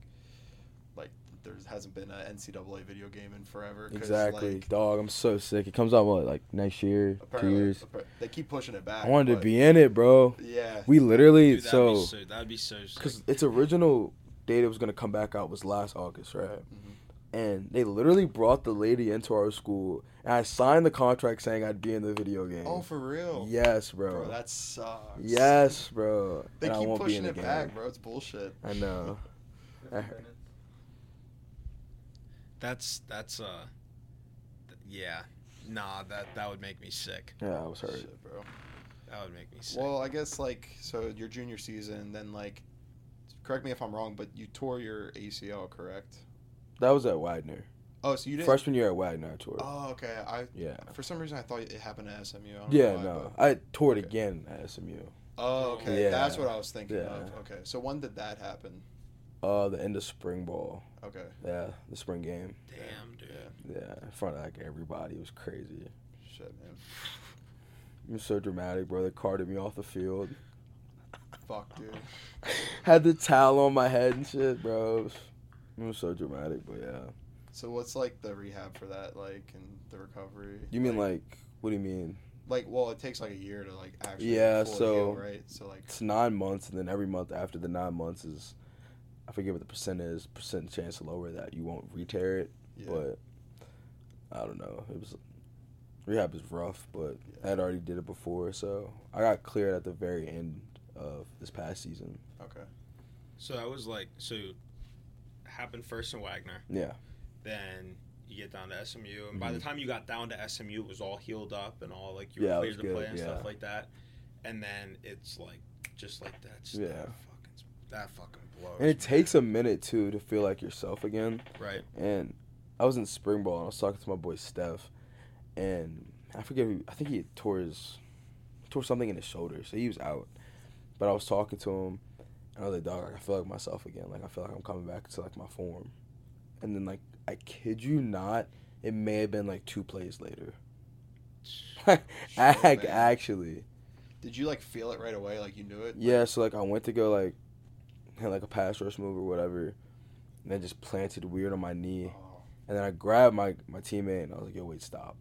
like there hasn't been an NCAA video game in forever. exactly, like, dog. I'm so sick. It comes out what like next year, two years. They keep pushing it back. I wanted to be in it, bro. Yeah. We literally Dude, that'd so be so that'd be so because its original date it was gonna come back out was last August, right? Mhm. And they literally brought the lady into our school, and I signed the contract saying I'd be in the video game. Oh, for real? yes, bro. Bro, that sucks. yes, bro. They and I keep won't be pushing in the it game. back, bro. It's bullshit. I know. I- That's that's uh, th- yeah, nah, that that would make me sick. Yeah, I was hurt. Shit, bro. That would make me sick. Well, I guess like so your junior season, then like, correct me if I'm wrong, but you tore your ACL, correct? That was at Wagner. Oh, so you didn't. Freshman year at Wagner, I tore. it. Oh, okay. I yeah. for some reason I thought it happened at SMU. I Yeah, why, no. but- I tore it okay. again at SMU. Oh, okay. Yeah. That's what I was thinking Yeah. of. Okay. So when did that happen? Uh, the end of spring ball. Okay. Yeah, the spring game. Damn, dude. Yeah. Yeah, in front of like everybody. It was crazy. Shit, man. It was so dramatic, bro. They carted me off the field. Fuck, dude. Had the towel on my head and shit, bro. It was, it was so dramatic, but yeah. So what's like the rehab for that, like, and the recovery? You mean like, what do you mean? like, well, it takes like a year to like actually Yeah, so- heal, right? So like, It's nine months, and then every month after the nine months is, I forget what the percent is, percent chance to lower that you won't re-tear it, yeah. but I don't know. It was rehab is rough, but I had already did it before, so I got cleared at the very end of this past season. okay. So that was like so. Happened first in Wagner, Yeah, then you get down to SMU, and by the Mhm. time you got down to SMU, it was all healed up and all like you Yeah, were was cleared to play and yeah. stuff like that. And then it's like just like that. stuff. Yeah. That fucking, blows. and it takes a minute too to feel like yourself again. right. And I was in spring ball and I was talking to my boy Steph, and I forget. Who, I think he tore his tore something in his shoulder, so he was out. But I was talking to him, and I was like, "Dog, like, I feel like myself again. Like I feel like I'm coming back to like my form." And then like I kid you not, it may have been like two plays later. like actually, Did you like feel it right away? Like you knew it? yeah. So like I went to go like had like a pass rush move or whatever, and then just planted weird on my knee. And then I grabbed my, my teammate and I was like, "Yo, wait, stop!"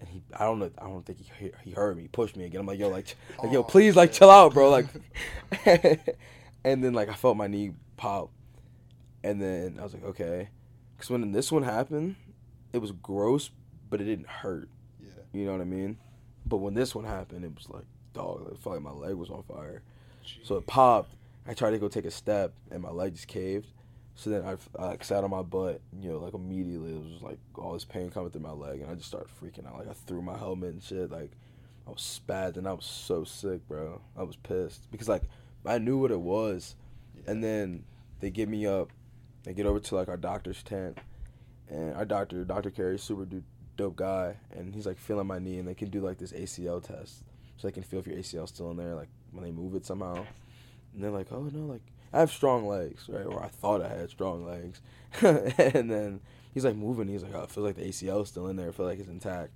And he, I don't know, I don't think he he- he heard me. He pushed me again. I'm like, "Yo, like, like yo, please, like, chill out, bro." Like, and then like I felt my knee pop, and then I was like, "Okay," because when this one happened, it was gross, but it didn't hurt. yeah. You know what I mean? But when this one happened, it was like, dog, it felt like my leg was on fire. So it popped. I tried to go take a step, and my leg just caved. So then I, I like, sat on my butt. You know, like immediately it was like all this pain coming through my leg, and I just started freaking out. Like I threw my helmet and shit. Like I was spazzing. I was so sick, bro. I was pissed because like I knew what it was, yeah. and then they get me up. They get over to like our doctor's tent, and our doctor, Doctor Carey, super dope guy, and he's like feeling my knee, and they can do like this ACL test, so they can feel if your ACL's still in there, like when they move it somehow. And they're like, oh no, like I have strong legs, right? Or I thought I had strong legs, and then he's like moving. He's like, oh, it feels like the ACL is still in there. I feel like it's intact.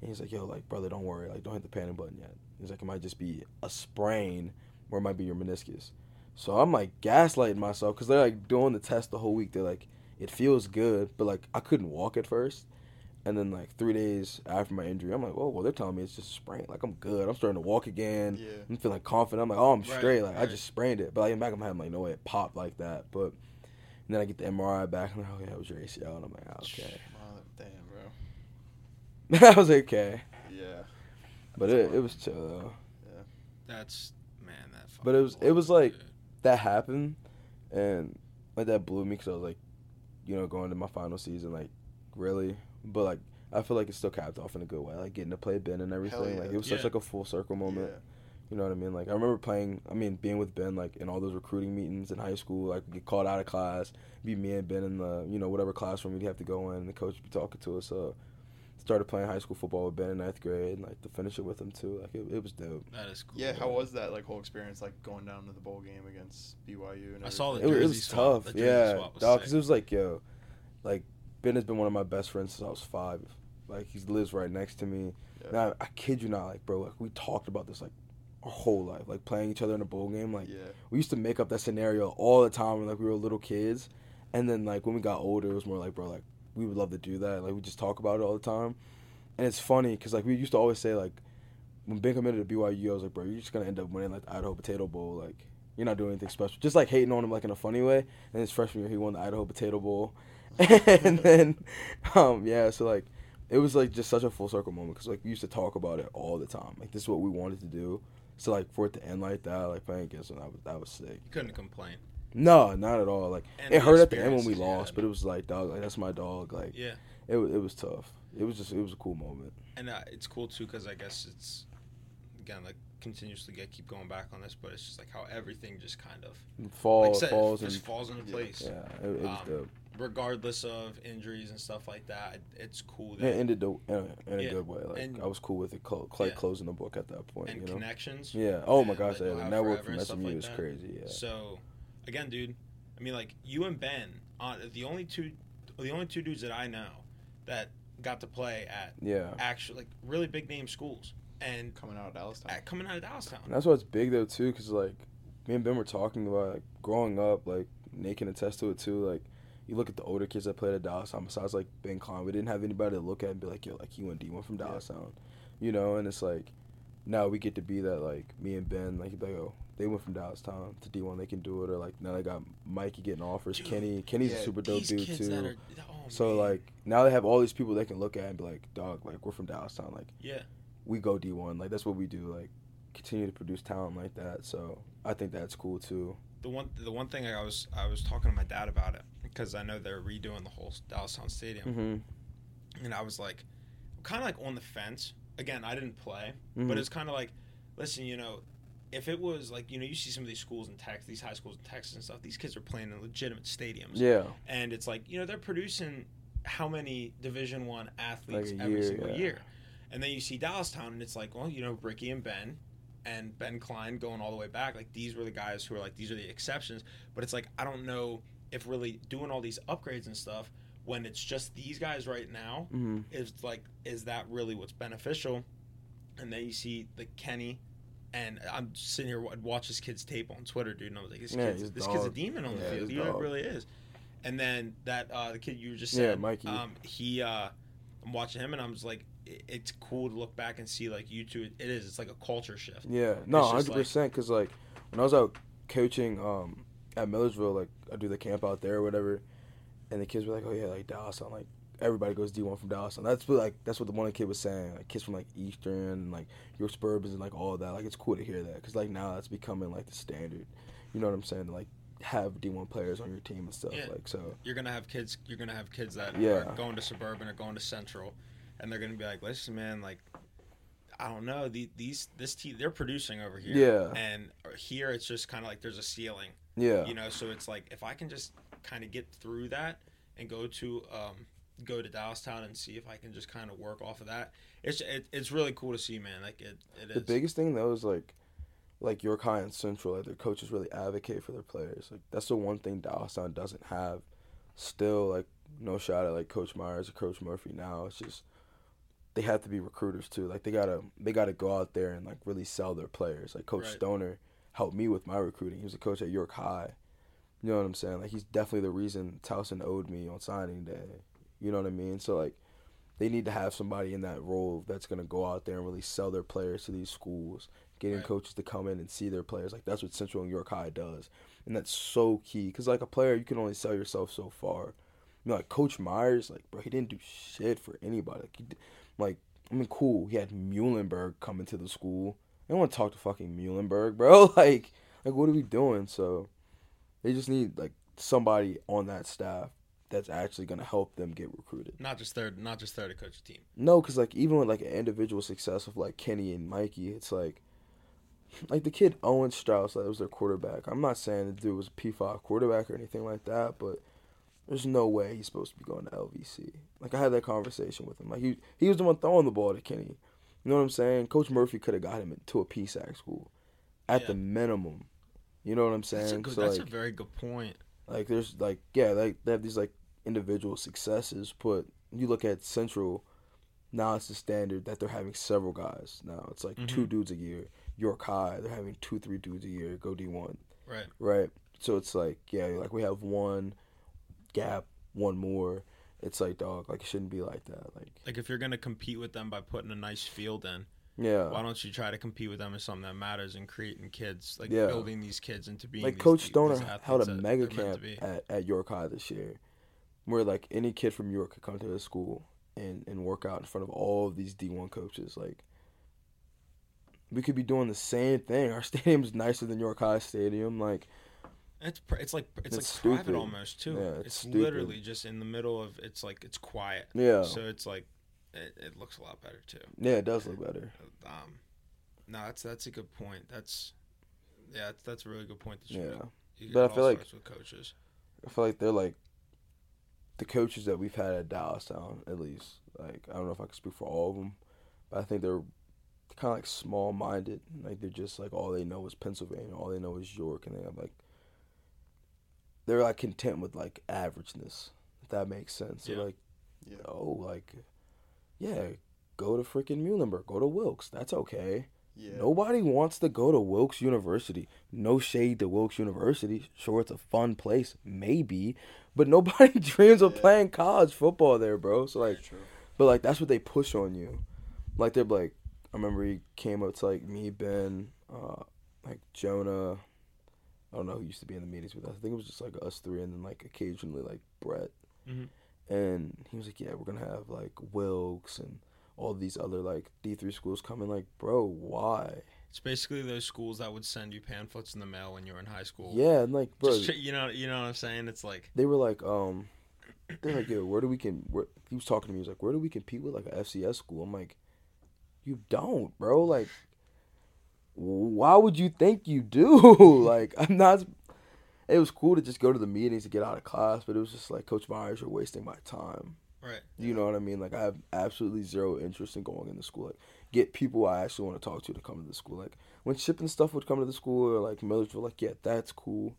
And he's like, yo, like brother, don't worry, like don't hit the panic button yet. He's like, it might just be a sprain, or it might be your meniscus. So I'm like gaslighting myself because they're like doing the test the whole week. They're like, it feels good, but like I couldn't walk at first. And then like three days after my injury, I'm like, oh well, they're telling me it's just a sprain. Like I'm good. I'm starting to walk again. Yeah. I'm feeling confident. I'm like, oh, I'm Right, straight. Like I just sprained it. But like in the back of my head, I'm like, no way, it popped like that. But and then I get the MRI back. And I'm like, oh yeah, it was your ACL. And I'm like, oh, okay. Oh, damn, bro. I was okay. Yeah. But it, it was chill though. Yeah. That's man, that. But it was- it was like- dude. that happened, and like that blew me because I was like, you know, going to my final season, like, really. But like, I feel like it still capped off in a good way, like getting to play Ben and everything. yeah. Like it was such Yeah. like a full circle moment. Yeah. You know what I mean? Like I remember playing. I mean, being with Ben, like in all those recruiting meetings in high school, like get called out of class, be me and Ben in the you know whatever classroom we'd have to go in, and the coach would be talking to us. So started playing high school football with Ben in ninth grade, and like to finish it with him too. Like it, it was dope. That is cool. Yeah, how was that like whole experience like going down to the bowl game against BYU and I saw It, the was- it was swap. tough, The jersey yeah, swap was dog. Because it was like, yo, like Ben has been one of my best friends since I was five. Like he lives right next to me. Yeah. Now I kid you not, like bro, like we talked about this like our whole life, like playing each other in a bowl game. Like yeah. we used to make up that scenario all the time when like we were little kids, and then like when we got older, it was more like bro, like we would love to do that. Like we just talk about it all the time, and it's funny because like we used to always say like when Ben committed to BYU, I was like bro, you're just gonna end up winning like the Idaho Potato Bowl, like. You're not doing anything special. Just like hating on him like in a funny way. And his freshman year, he won the Idaho Potato Bowl, and then, um, yeah. So like, it was like just such a full circle moment because like we used to talk about it all the time. Like this is what we wanted to do. So like for it to end like that, like playing against him, that was that was sick. You couldn't complain. No, not at all. Like And it hurt at the end when we lost, but it was like dog, like that's my dog. Like Yeah, it it was tough. It was just it was a cool moment. and uh, it's cool too because I guess it's again like continuously get keep going back on this, but it's just like how everything just kind of Fall like said, falls just and falls into place. yeah, it, it was Um, dope. Regardless of injuries and stuff like that. It's cool It ended the, in, a, in a Yeah, good way. Like and- I was cool with it, clo- like Yeah. closing the book at that point. and you know. connections. Yeah. Oh my gosh, that yeah, you'll the network from SMU like is crazy. Yeah. So, again, dude, I mean, like you and Ben, uh, the only two, the only two dudes that I know that got to play at Yeah. actually like really big name schools and Coming out of Dallastown. at, coming out of Dallastown. And that's why it's big though too, because like me and Ben were talking about like growing up, like Nate can attest to it too. Like you look at the older kids that played at Dallastown, besides like Ben Klein, we didn't have anybody to look at and be like, yo, like you went D one from Yeah. Dallastown, you know. And it's like now we get to be that like me and Ben, like, like oh, they went from Dallastown to D one, they can do it. Or like now they got Mikey getting offers, Dude, Kenny, Kenny's yeah, a super dope dude too. are, oh, so man. like now they have all these people they can look at and be like, dog, like we're from Dallastown, like yeah, we go D one. Like that's what we do. Like continue to produce talent like that. So I think that's cool too. the one the one thing I was I was talking to my dad about it because I know they're redoing the whole Dallastown Stadium, Mm-hmm. and I was like, kind of like on the fence. Again, I didn't play, Mhm. but it's kind of like, listen, you know, if it was like you know you see some of these schools in Texas, these high schools in Texas and stuff, these kids are playing in legitimate stadiums, Yeah. and it's like you know they're producing how many Division One athletes Like every year, single yeah. year, and then you see Dallastown, and it's like well you know Ricky and Ben. And Ben Klein going all the way back, like these were the guys who are like these are the exceptions. But it's like I don't know if really doing all these upgrades and stuff when it's just these guys right now Mm-hmm. is like is that really what's beneficial and then you see the kenny and i'm sitting here wa- watch this kid's tape on twitter dude and i was like this, Yeah, kid's, a this kid's a demon on Yeah, the field he's a you know it dog. really is and then that uh the kid you were just Yeah, said Mikey. um he uh i'm watching him and i'm just like it, it's cool to look back and see like you two it, is it's like a culture shift Yeah. No, 100% Cause like when I was out coaching um at Millersville, like I do the camp out there or whatever, and the kids were like, oh yeah, like Dallastown, like. Everybody goes D one from Dallastown. That's what like that's what the one kid was saying. Like kids from like Eastern and like your suburbs and like all that. Like it's cool to hear that because like now that's becoming like the standard. You know what I'm saying? Like have D one players on your team and stuff. Yeah. Like so. you're gonna have kids you're gonna have kids that Yeah. are going to suburban or going to central and they're gonna be like listen man like i don't know the, these this team they're producing over here Yeah. and here it's just kind of like there's a ceiling Yeah. you know so it's like if i can just kind of get through that and go to um go to Dallastown and see if i can just kind of work off of that it's it, it's really cool to see man like it, it is The biggest thing though is like, like York High and Central, like their coaches really advocate for their players. Like that's the one thing Dallastown doesn't have. Still, like no shot at like Coach Myers or Coach Murphy now. It's just they have to be recruiters too. Like they gotta they gotta go out there and like really sell their players. Like Coach Right. Stoner helped me with my recruiting. He was a coach at York High. You know what I'm saying? Like he's definitely the reason Towson owed me on signing day. You know what I mean? So like they need to have somebody in that role that's going to go out there and really sell their players to these schools, getting Right. coaches to come in and see their players. Like that's what Central and York High does, and that's so key. Cause like a player, you can only sell yourself so far. You know, like Coach Myers, like bro, he didn't do shit for anybody. Like, he, did- like I mean, cool. He had Muhlenberg coming to the school. I don't want to talk to fucking Muhlenberg, bro. Like, like what are we doing? So they just need like somebody on that staff that's actually gonna help them get recruited. not just third not just there to coach a team No, because like even with like an individual success of like Kenny and Mikey, it's like like the kid Owen Strauss, that was their quarterback. I'm not saying the dude was a P five quarterback or anything like that, but there's no way he's supposed to be going to LVC. Like I had that conversation with him. Like he he was the one throwing the ball to Kenny. You know what I'm saying? Coach Murphy could have got him to a PSAC school, at Yeah. the minimum. You know what I'm saying? that's a good so that's like, a very good point like there's like yeah, like they have these like individual successes, but you look at Central. Now it's the standard that they're having several guys. Now it's like two Mhm. dudes a year. York High, they're having two, three dudes a year. Go D one, Right. right? So it's like yeah, like we have one gap, one more. It's like dog, like it shouldn't be like that. Like Like if you're gonna compete with them by putting a nice field in, yeah, why don't you try to compete with them in something that matters and creating kids, like Yeah. building these kids into being like Coach Stoner held a mega camp at, at York High this year, where like any kid from York could come to the school and and work out in front of all of these D one coaches. Like we could be doing the same thing. Our stadium's nicer than York High Stadium. Like It's pr- it's like it's, It's like private almost too. Yeah, it's it's literally just in the middle of. It's like it's quiet. yeah, So it's like it, it looks a lot better too. yeah, it does look better. Um, no, that's that's a good point. That's yeah, that's, that's a really good point. That Yeah. You- But I feel like- with coaches. I feel like they're like the coaches that we've had at Dallastown, at least. Like I don't know if I can speak for all of them, but I think they're kind of like small minded. Like they're just like all they know is Pennsylvania, all they know is York, and they have like they're like content with like averageness. If that makes sense. Yeah. They're like, Yeah. oh, like yeah, go to freaking Muhlenberg, go to Wilkes. That's okay. Yeah. Nobody wants to go to Wilkes University. No shade to Wilkes University. Sure, it's a fun place, maybe, but nobody dreams of Yeah. playing college football there, bro. So like, but like that's what they push on you. Like they're like, I remember he came up to like me, Ben, uh, like Jonah. I don't know who used to be in the meetings with us. I think it was just like us three, and then like occasionally like Brett. Mhm. And he was like, "Yeah, we're gonna have like Wilkes and all these other like D three schools coming." Like, bro, why? It's basically those schools that would send you pamphlets in the mail when you were in high school. Yeah, and like, bro, Just, you know, you know what I'm saying? It's like they were like, um, they're like, yo, where do we can? Where he was talking to me. He was like, where do we compete with like a FCS school? I'm like, you don't, bro. Like, why would you think you do? like, I'm not. It was cool to just go to the meetings to get out of class, but it was just like, Coach Myers, you're wasting my time. right. You know what I mean? Like, I have absolutely zero interest in going into school. Like, get people I actually want to talk to to come to the school. Like, when Chip and stuff would come to the school, or like Millersville, like, yeah, that's cool.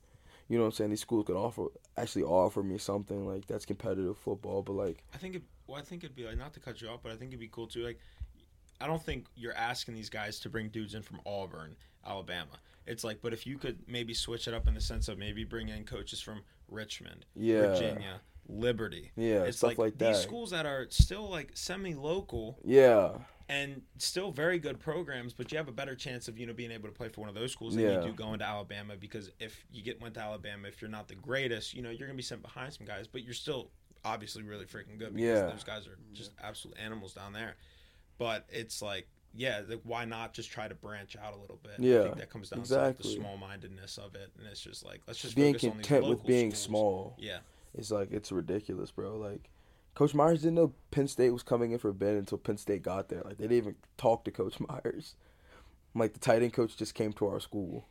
You know what I'm saying? These schools could offer actually offer me something like that's competitive football, but like, I think it. Well, I think it'd be like not to cut you off, but I think it'd be cool too. Like, I don't think you're asking these guys to bring dudes in from Auburn, Alabama. It's like, but if you could maybe switch it up in the sense of maybe bring in coaches from Richmond, yeah, Virginia, Liberty. yeah, it's stuff like, like, these schools that are still like semi-local yeah, and still very good programs, but you have a better chance of you know being able to play for one of those schools than Yeah. you do going to Alabama because if you get went to Alabama, if you're not the greatest, you know you're gonna be sent behind some guys, but you're still obviously really freaking good because Yeah. those guys are just absolute animals down there. But it's like, yeah, like, why not just try to branch out a little bit? Yeah, I Yeah, think that comes down to like, the small-mindedness of it, and it's just like let's just being focus on these content with being schools. small. Yeah, It's like it's ridiculous, bro. Like, Coach Myers didn't know Penn State was coming in for Ben until Penn State got there. Like, they didn't even talk to Coach Myers. Like, the tight end coach just came to our school.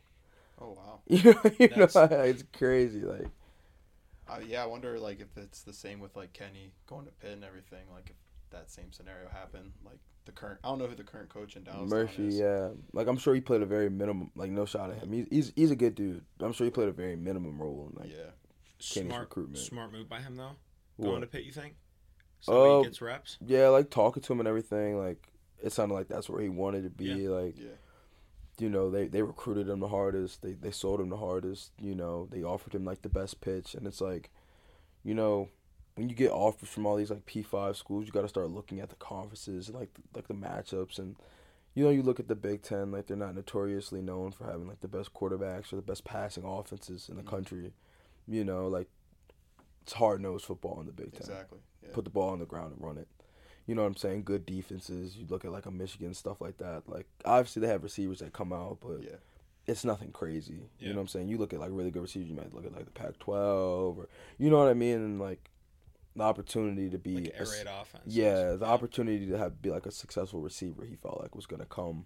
Oh wow. You know, you know, it's crazy. Like, Uh, yeah, I wonder like if it's the same with like Kenny going to Pitt and everything. Like if that same scenario happened, like the current. I don't know who the current coach in Dallas. Murphy, is. yeah. Like, I'm sure he played a very minimum. Like, no shot at him. He's he's, he's a good dude. I'm sure he played a very minimum role in like Yeah. Kenny's smart recruitment. smart move by him though. what? Going to Pitt, you think? So Uh, he gets reps. Yeah, like talking to him and everything. Like, it sounded like that's where he wanted to be. Like, Yeah. you know, they, they recruited him the hardest. They they sold him the hardest. You know, they offered him like the best pitch, and it's like, you know, when you get offers from all these like P five schools, you got to start looking at the conferences, like like the matchups, and you know, you look at the Big Ten, like they're not notoriously known for having like the best quarterbacks or the best passing offenses in the Mhm. country. You know, like it's hard nosed football in the Big Ten Exactly. Yeah. put the ball on the ground and run it. You know what I'm saying? Good defenses. You look at like a Michigan stuff like that. Like obviously they have receivers that come out, but yeah. it's nothing crazy. Yeah. You know what I'm saying? You look at like really good receivers. You might look at like the Pac-12 or you know what I mean, and like the opportunity to be Like a air raid offense. yeah, the opportunity to have be like a successful receiver. He felt like was gonna come.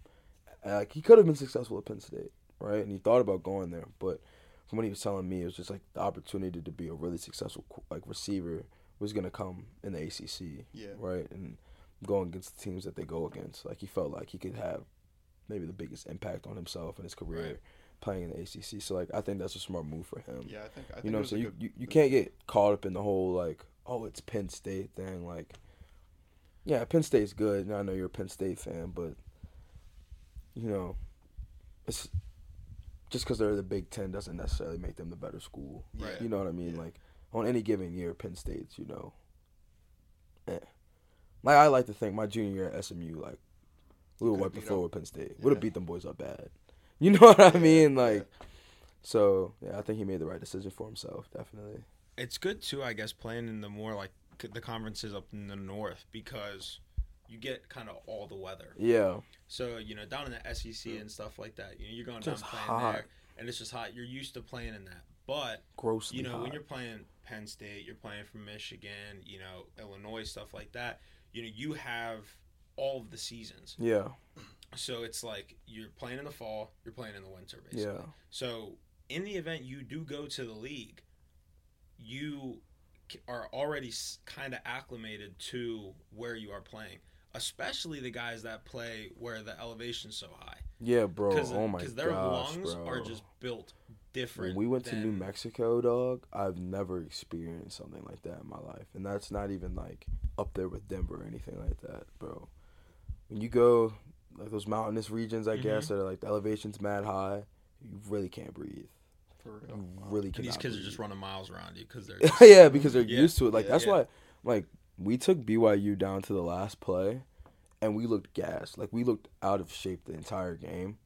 Like he could have been successful at Penn State, right? And he thought about going there, but from what he was telling me, it was just like the opportunity to be a really successful like receiver was gonna come in the ACC, Yeah. right? And going against the teams that they go against, like he felt like he could have maybe the biggest impact on himself and his career Right. playing in the ACC. So like I think that's a smart move for him. Yeah. I think. I think You know it what I'm was a saying? You, good- you, you can't get caught up in the whole like, oh, it's Penn State thing. Like, yeah, Penn State's good. And I know you're a Penn State fan, but you know, it's just because they're the Big Ten doesn't necessarily make them the better school. Right. You know what I mean? Yeah. Like on any given year, Penn State's you know, eh. Like I like to think my junior year at SMU, like we were wiped the floor with Penn State. Would have beat them boys up bad. You know what I Yeah, mean? yeah. Like, so yeah, I think he made the right decision for himself. Definitely. It's good too, I guess, playing in the more like the conferences up in the north because you get kind of all the weather. Yeah. So you know, down in the SEC and stuff like that, you know, you're going Just down playing hot. there, and it's just hot. You're used to playing in that, but Grossly you know, when you're playing Penn State, you're playing from Michigan, you know, Illinois, stuff like that. You know, you have all of the seasons. Yeah. So it's like you're playing in the fall, you're playing in the winter, basically. Yeah. So in the event you do go to the league, you are already kind of acclimated to where you are playing, especially the guys that play where the elevation's so high. Yeah, bro. Because oh my Because their gosh, lungs bro. are just built different. When we went to New Mexico, dog, I've never experienced something like that in my life, and that's not even like up there with Denver or anything like that, bro. When you go like those mountainous regions, I guess, Mm-hmm. that are like the elevation's mad high, you really can't breathe. For real. You really And these kids are just running miles around you because they're yeah, because they're Yeah. used to it. Like Yeah. that's Yeah. why, like we took BYU down to the last play, and we looked gassed. Like we looked out of shape the entire game.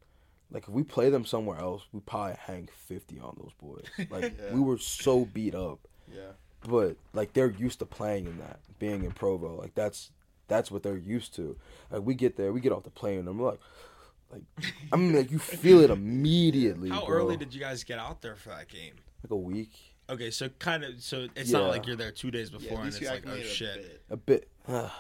Like if we play them somewhere else, we probably hang fifty on those boys. Like Yeah. we were so beat up, Yeah. but like they're used to playing in that, being in Provo. Like that's that's what they're used to. Like we get there, we get off the plane, and I'm like, like I mean, like you feel it immediately. How bro. early did you guys get out there for that game? like a week? Okay, so kind of, so it's Yeah. not like you're there two days before at and it's like, oh acclimated a shit. bit. A bit.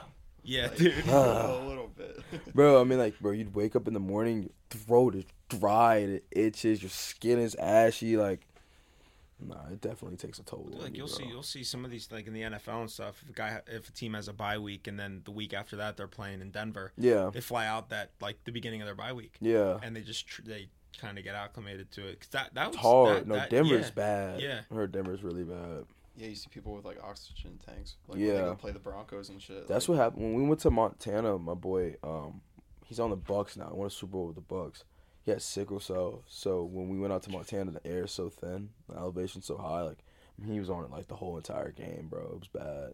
Yeah, Like, dude. A little bit. Bro, I mean, like, bro, you'd wake up in the morning, your throat is dry, and it itches, your skin is ashy. Like, nah, it definitely takes a toll. on like you, you'll bro. see, you'll see some of these like in the NFL and stuff. If a guy, if a team has a bye week and then the week after that they're playing in Denver, Yeah, they fly out that like the beginning of their bye week, yeah. and they just tr- they kind of get acclimated to it. Cause that that was It's hard. that- no, that- Denver's yeah. bad. Yeah. I heard Denver's really bad. yeah, you see people with like oxygen tanks. Like, when they Yeah. go play the Broncos and shit. That's like, what happened when we went to Montana. My boy, um, he's on the Bucs now. He won a Super Bowl with the Bucs. He had sickle cell, so when we went out to Montana, the air is so thin, the elevation's so high. Like he was on it like the whole entire game, bro. It was bad.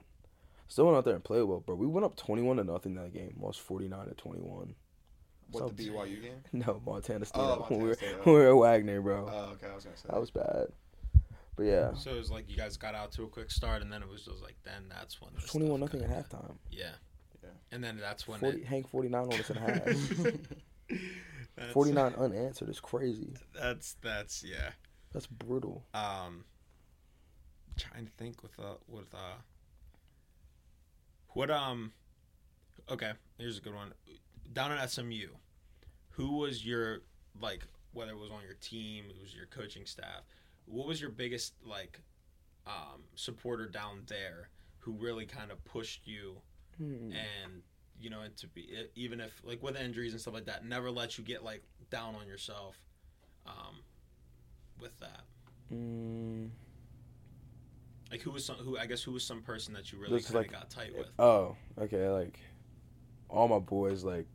Still went out there and played well, bro. We went up twenty-one to nothing that game. Lost forty-nine to twenty-one. What the BYU game? No, Montana State. Oh, when we Montana were State, we were at Wagner, bro. Oh, okay. I was gonna say that was bad. But yeah, So it was like you guys got out to a quick start, and then it was just like then that's when twenty-one nothing at kinda- halftime. Yeah. Yeah. And then that's when 40, it, Hank forty-nine on us in half. that's- forty-nine unanswered is crazy. That's that's yeah. That's brutal. Um, trying to think with uh with uh. What um, okay, here's a good one. Down at SMU, who was your like whether it was on your team, it was your coaching staff. What was your biggest like um supporter down there who really kind of pushed you Hmm. and you know to be even if like with injuries and stuff like that never let you get like down on yourself um with that Mm, like who was some who i guess who was some person that you really kind of like- got tight with oh, okay. Like all my boys, like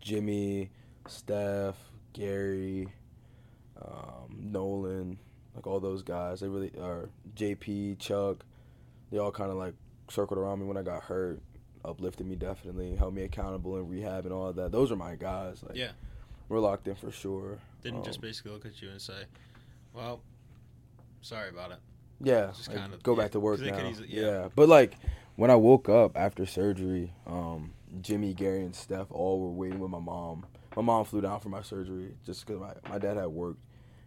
Jimmy, Steph, Gary, um, Nolan, like all those guys. They really are. JP, Chuck. They all kind of like circled around me when I got hurt, uplifted me definitely, held me accountable in rehab and all that. Those are my guys. Like, Yeah. we're locked in for sure. didn't just Um, basically look at you and say well sorry about it Yeah, Just like, kind of- go yeah, back to work now. easily- yeah. yeah. but like when I woke up after surgery, um, Jimmy, Gary, and Steph all were waiting with my mom. My mom flew down for my surgery just because my, my dad had work,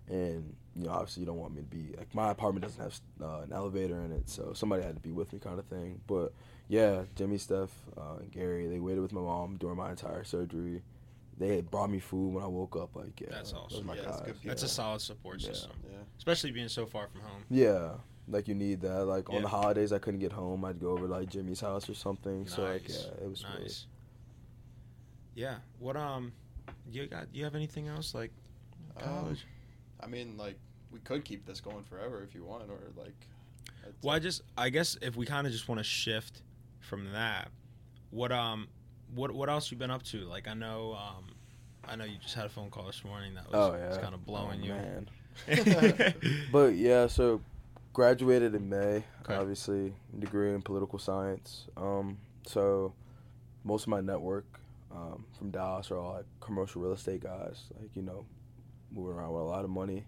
and you know obviously you don't want me to be like my apartment doesn't have uh, an elevator in it, so somebody had to be with me kind of thing. But yeah, Jimmy, Steph, uh, Gary they waited with my mom during my entire surgery. They had brought me food when I woke up. Like yeah, That's awesome. my Yeah, that's guys. good that's a solid support system Yeah. especially being so far from home Yeah, like you need that. Like on the holidays, I couldn't get home. I'd go over to like Jimmy's house or something. So like, yeah, it was really- nice yeah what um you got you have anything else like Um, college I mean, like we could keep this going forever if you want, or like Well, I just I guess if we kind of just want to shift from that, what um what what else you been up to? Like I know um I know you just had a phone call this morning that was, Oh yeah, kind of blowing Oh, you. Man. But yeah, so graduated in May. Okay. Obviously, degree in political science. Um, so most of my network um, from Dallas are all like commercial real estate guys. Like you know, moving around with a lot of money.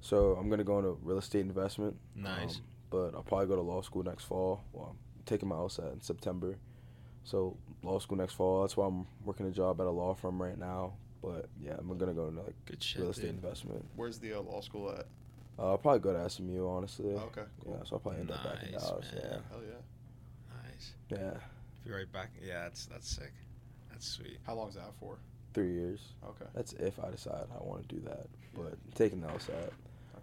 So I'm gonna go into real estate investment. Nice. Um, but I'll probably go to law school next fall. Well, I'm taking my LSAT in September. So law school next fall. That's why I'm working a job at a law firm right now. But yeah, I'm gonna go into like Good shit, real estate dude. investment. Where's the uh, law school at? Uh, I'll probably go to SMU, honestly. okay, cool. Yeah, so I'll probably end up back in Nice, Dallas. man. Hell yeah. Nice. Yeah, yeah, Be right back. Yeah, that's that's sick. That's sweet. How long's that for? three years. Okay. That's if I decide I want to do that. Yeah. But taking the LSAT, Okay.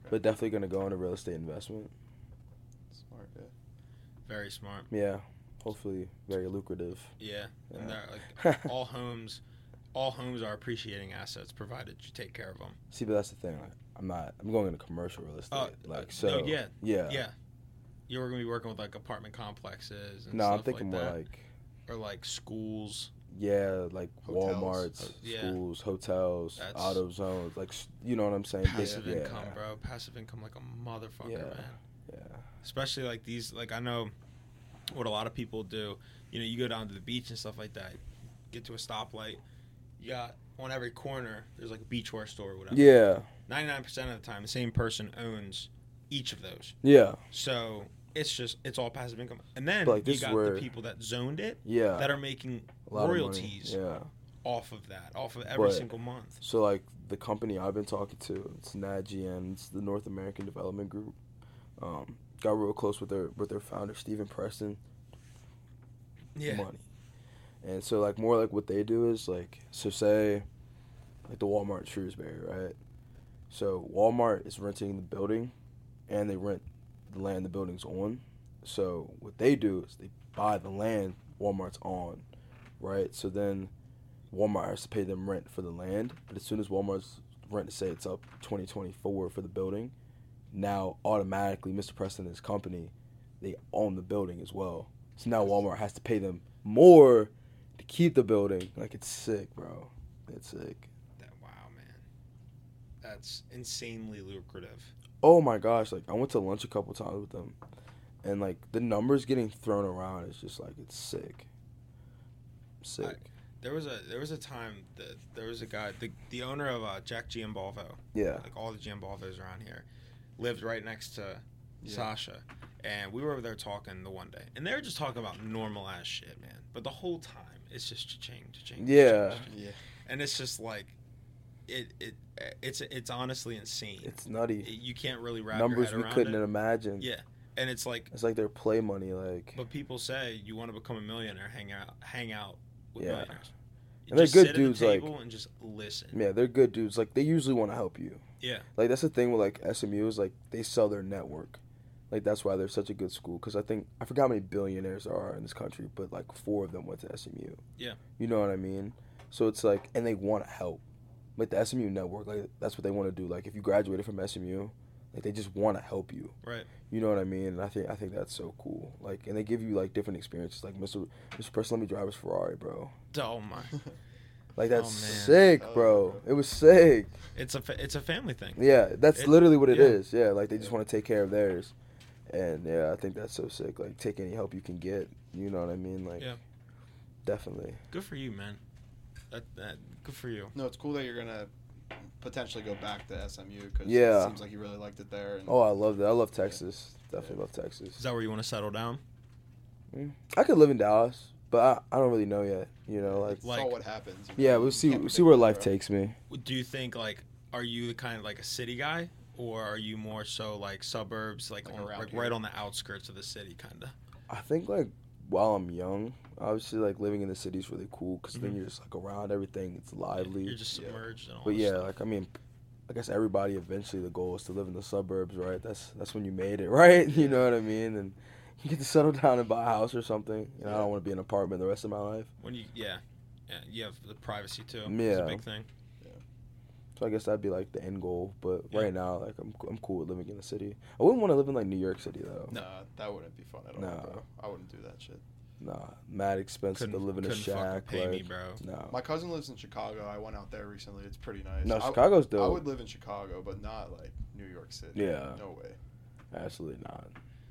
but definitely gonna go into real estate investment. Smart. Yeah. Very smart. Yeah, hopefully very lucrative. Yeah. And Yeah. they're like all homes all homes are appreciating assets provided you take care of them. See, but that's the thing. Like, I'm not. I'm going into commercial real estate. Uh, like uh, so. no, yeah, Yeah. Yeah. You're going to be working with like apartment complexes and No, stuff I'm thinking like more that. like or like schools. yeah, like Hotels. WalMarts, Ho- yeah. schools, hotels, That's- auto zones. Like you know what I'm saying? Passive yeah. income, bro. Passive income like a motherfucker, Yeah. man. Especially like these like i know what a lot of people do you know you go down to the beach and stuff like that get to a stoplight you got on every corner there's like a beach beachwear store or whatever Yeah. 99% of the time the same person owns each of those Yeah. so it's just it's all passive income and then like, you got the people that zoned it Yeah. that are making royalties Yeah. off of that off of every But- single month So like the company I've been talking to, it's NADG, it's the North American Development Group. Um, got real close with their with their founder Stephen Preston. yeah Money. And so like more like what they do is like so say like the Walmart Shrewsbury, right? So Walmart is renting the building and they rent the land the building's on. So what they do is they buy the land Walmart's on, right? So then Walmart has to pay them rent for the land, but as soon as Walmart's rent say it's up 2024 for the building, now automatically Mr. Preston and his company, they own the building as well. So now Walmart has to pay them more to keep the building. Like it's sick, bro. It's sick. that, wow man that's insanely lucrative Oh my gosh, like I went to lunch a couple times with them. And like the numbers getting thrown around is just like it's sick. Sick. There was a there was a time that there was a guy the the owner of uh, Jack Giambalvo yeah. like all the Giambalvos around here lived right next to Yeah. Sasha and we were over there talking the one day and they were just talking about normal ass shit man but the whole time it's just cha-ching cha-ching Yeah. cha-ching. Yeah. and it's just like it it it's it's honestly insane It's nutty. It- you can't really wrap Numbers your we head around couldn't it imagine. yeah and it's like It's like their play money, like but people say you want to become a millionaire hang out hang out with Yeah. millionaires And they're good dudes, like- and just listen yeah, they're good dudes. Like they usually want to help you. Yeah. Like that's the thing with like SMU is like they sell their network. Like that's why they're such a good school. Because I think I forgot how many billionaires there are in this country, but like four of them went to SMU. Yeah. You know what I mean? So it's like, and they want to help. Like the SMU network, like that's what they want to do. Like if you graduated from SMU, like they just want to help you. Right. You know what I mean? And I think I think that's so cool. Like, and they give you like different experiences. Like Mr. Mr. Preston, let me drive his Ferrari, bro. Oh my! Like that's Oh, sick, Hell yeah, bro. bro. It was sick. It's a fa- it's a family thing. Yeah, that's It- literally what it yeah. is. Yeah, like they just want to take care of theirs, and yeah, I think that's so sick. Like take any help you can get. You know what I mean? Like, Yeah. definitely. Good for you, man. That that good for you. No, it's cool that you're gonna potentially go back to SMU because Yeah. it seems like you really liked it there. And Oh, I love that. I love Texas. Definitely love Texas. Is that where you want to settle down? Mm. I could live in Dallas, but I, I don't really know yet. You know, like it's Like- what happens. yeah, we'll see. We'll see where life bro. takes me. Do you think like are you the kind of like a city guy, or are you more so like suburbs, like Like on, like right on the outskirts of the city, kind of? I think like while I'm young, obviously like living in the city is really cool because then Mhm. you're just like around everything. It's lively. You're just Yeah. submerged in all. But yeah, stuff. like I mean, I guess everybody eventually the goal is to live in the suburbs, right? That's that's when you made it, right? You know what I mean? And you get to settle down and buy a house or something. You know, I don't want to be in an apartment the rest of my life. when you yeah, yeah, you have the privacy too. It's Yeah. a big thing. Yeah. So I guess that'd be like the end goal. But Yeah. right now, like I'm I'm cool with living in the city. I wouldn't want to live in like New York City though. No. Nah, that wouldn't be fun at all, No. bro. I wouldn't do that shit. Nah, mad expensive Couldn't, to live in a shack. pay like, me, bro. No, My cousin lives in Chicago. I went out there recently. It's pretty nice. no, I- Chicago's dope. I would live in Chicago, but not like New York City. Yeah. No way. Absolutely not.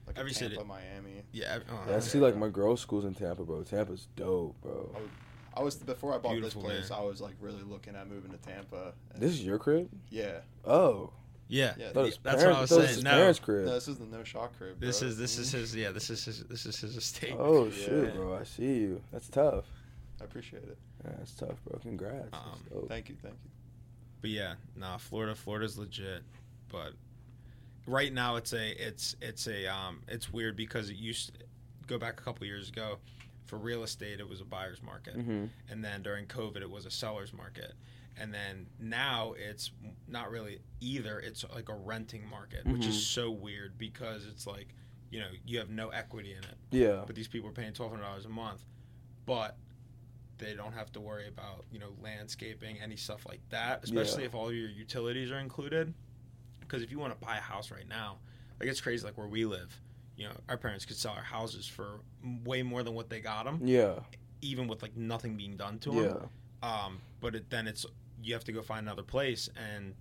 Like Every in city- Tampa, Miami. Yeah. uh, Yeah, I see like my girls' schools in Tampa, bro. Tampa's dope, bro. I was before I bought Beautiful, this place. man. I was like really looking at moving to Tampa. This is your crib? yeah. Oh, yeah. Yeah, I thought it was That's parents, what I was saying. his No. parents' crib. No, this is the no shot crib. This is this is his yeah. This is his this is his estate. Oh Yeah. shit, bro! I see you. That's tough. I appreciate it. Yeah, that's tough, bro. Congrats. That's Um, dope. Thank you, thank you. But yeah, nah, Florida, Florida's legit. But right now, it's a, it's, it's a, um, it's weird because it used to go back a couple years ago. For real estate, it was a buyer's market, hmm and then during COVID, it was a seller's market, and then now it's not really either. It's like a renting market, which is Mhm. so weird because it's like, you know, you have no equity in it, Yeah. but these people are paying twelve hundred dollars a month, but they don't have to worry about you know landscaping any stuff like that especially Yeah. if all your utilities are included because if you want to buy a house right now like it's crazy like where we live you know our parents could sell our houses for way more than what they got them Yeah. even with like nothing being done to them Yeah. Um, but it, then it's you have to go find another place and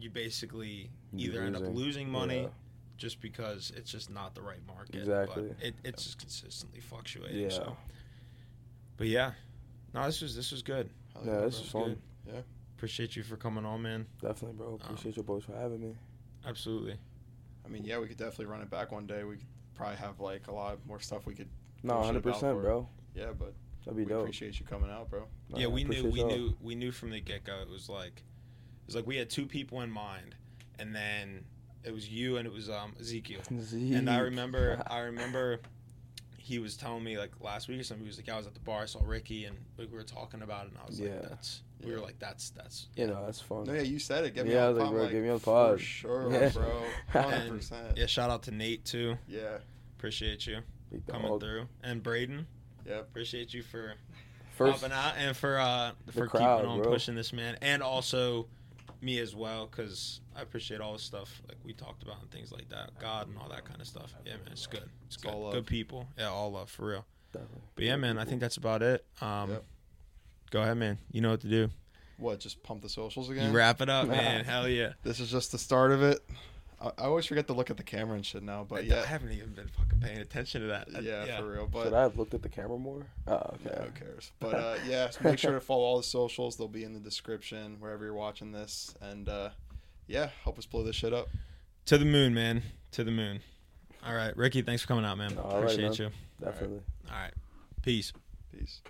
you basically You're either end up losing. losing money Yeah. just because it's just not the right market Exactly. but it, it's just consistently fluctuating Yeah. so but yeah, no, this was this was good. Hell Yeah, this bro. is fun. good. Appreciate you for coming on, man. Definitely, bro. Appreciate your boys for having me. Absolutely. I mean, yeah, we could definitely run it back one day. We could probably have like a lot more stuff we could. No, Push it hundred about percent, for it. bro. Yeah, but That'd be we dope. appreciate you coming out, bro. No, yeah, we knew we y'all. knew we knew from the get go. It was like it was like we had two people in mind, and then it was you and it was um Ezekiel. And I remember I remember he was telling me like last week or something. He was like, I was at the bar, I saw Ricky, and like, we were talking about it, and I was Yeah. like, that's we were like, that's that's you know, that's fun. No, yeah, you said it. Get me Yeah, I was the like, bro, like, get me a the For sure, Yeah. bro. Hundred percent. yeah. Shout out to Nate too. Yeah. Appreciate you Big coming dog. through, and Braden. Yep. Appreciate you for First, helping out and for uh for crowd, keeping on bro. pushing this man and also me as well because I appreciate all the stuff like we talked about and things like that God and all that kind of stuff yeah man it's good it's, It's good all love. good people yeah all love for real Definitely. but yeah man I think that's about it um Yep. go ahead man you know what to do What? Just pump the socials you again. wrap it up man hell yeah This is just the start of it. I, I always forget to look at the camera and shit now, but I, yeah, I haven't even been fucking paying attention to that I- yeah, for real. But Should I have looked at the camera more? Oh, okay. Yeah, who cares? But uh, yeah, so make sure to follow all the socials. They'll be in the description wherever you're watching this. And uh, yeah, help us blow this shit up. to the moon man to the moon all right Ricky thanks for coming out man All right, appreciate man. you Definitely. all right peace Peace.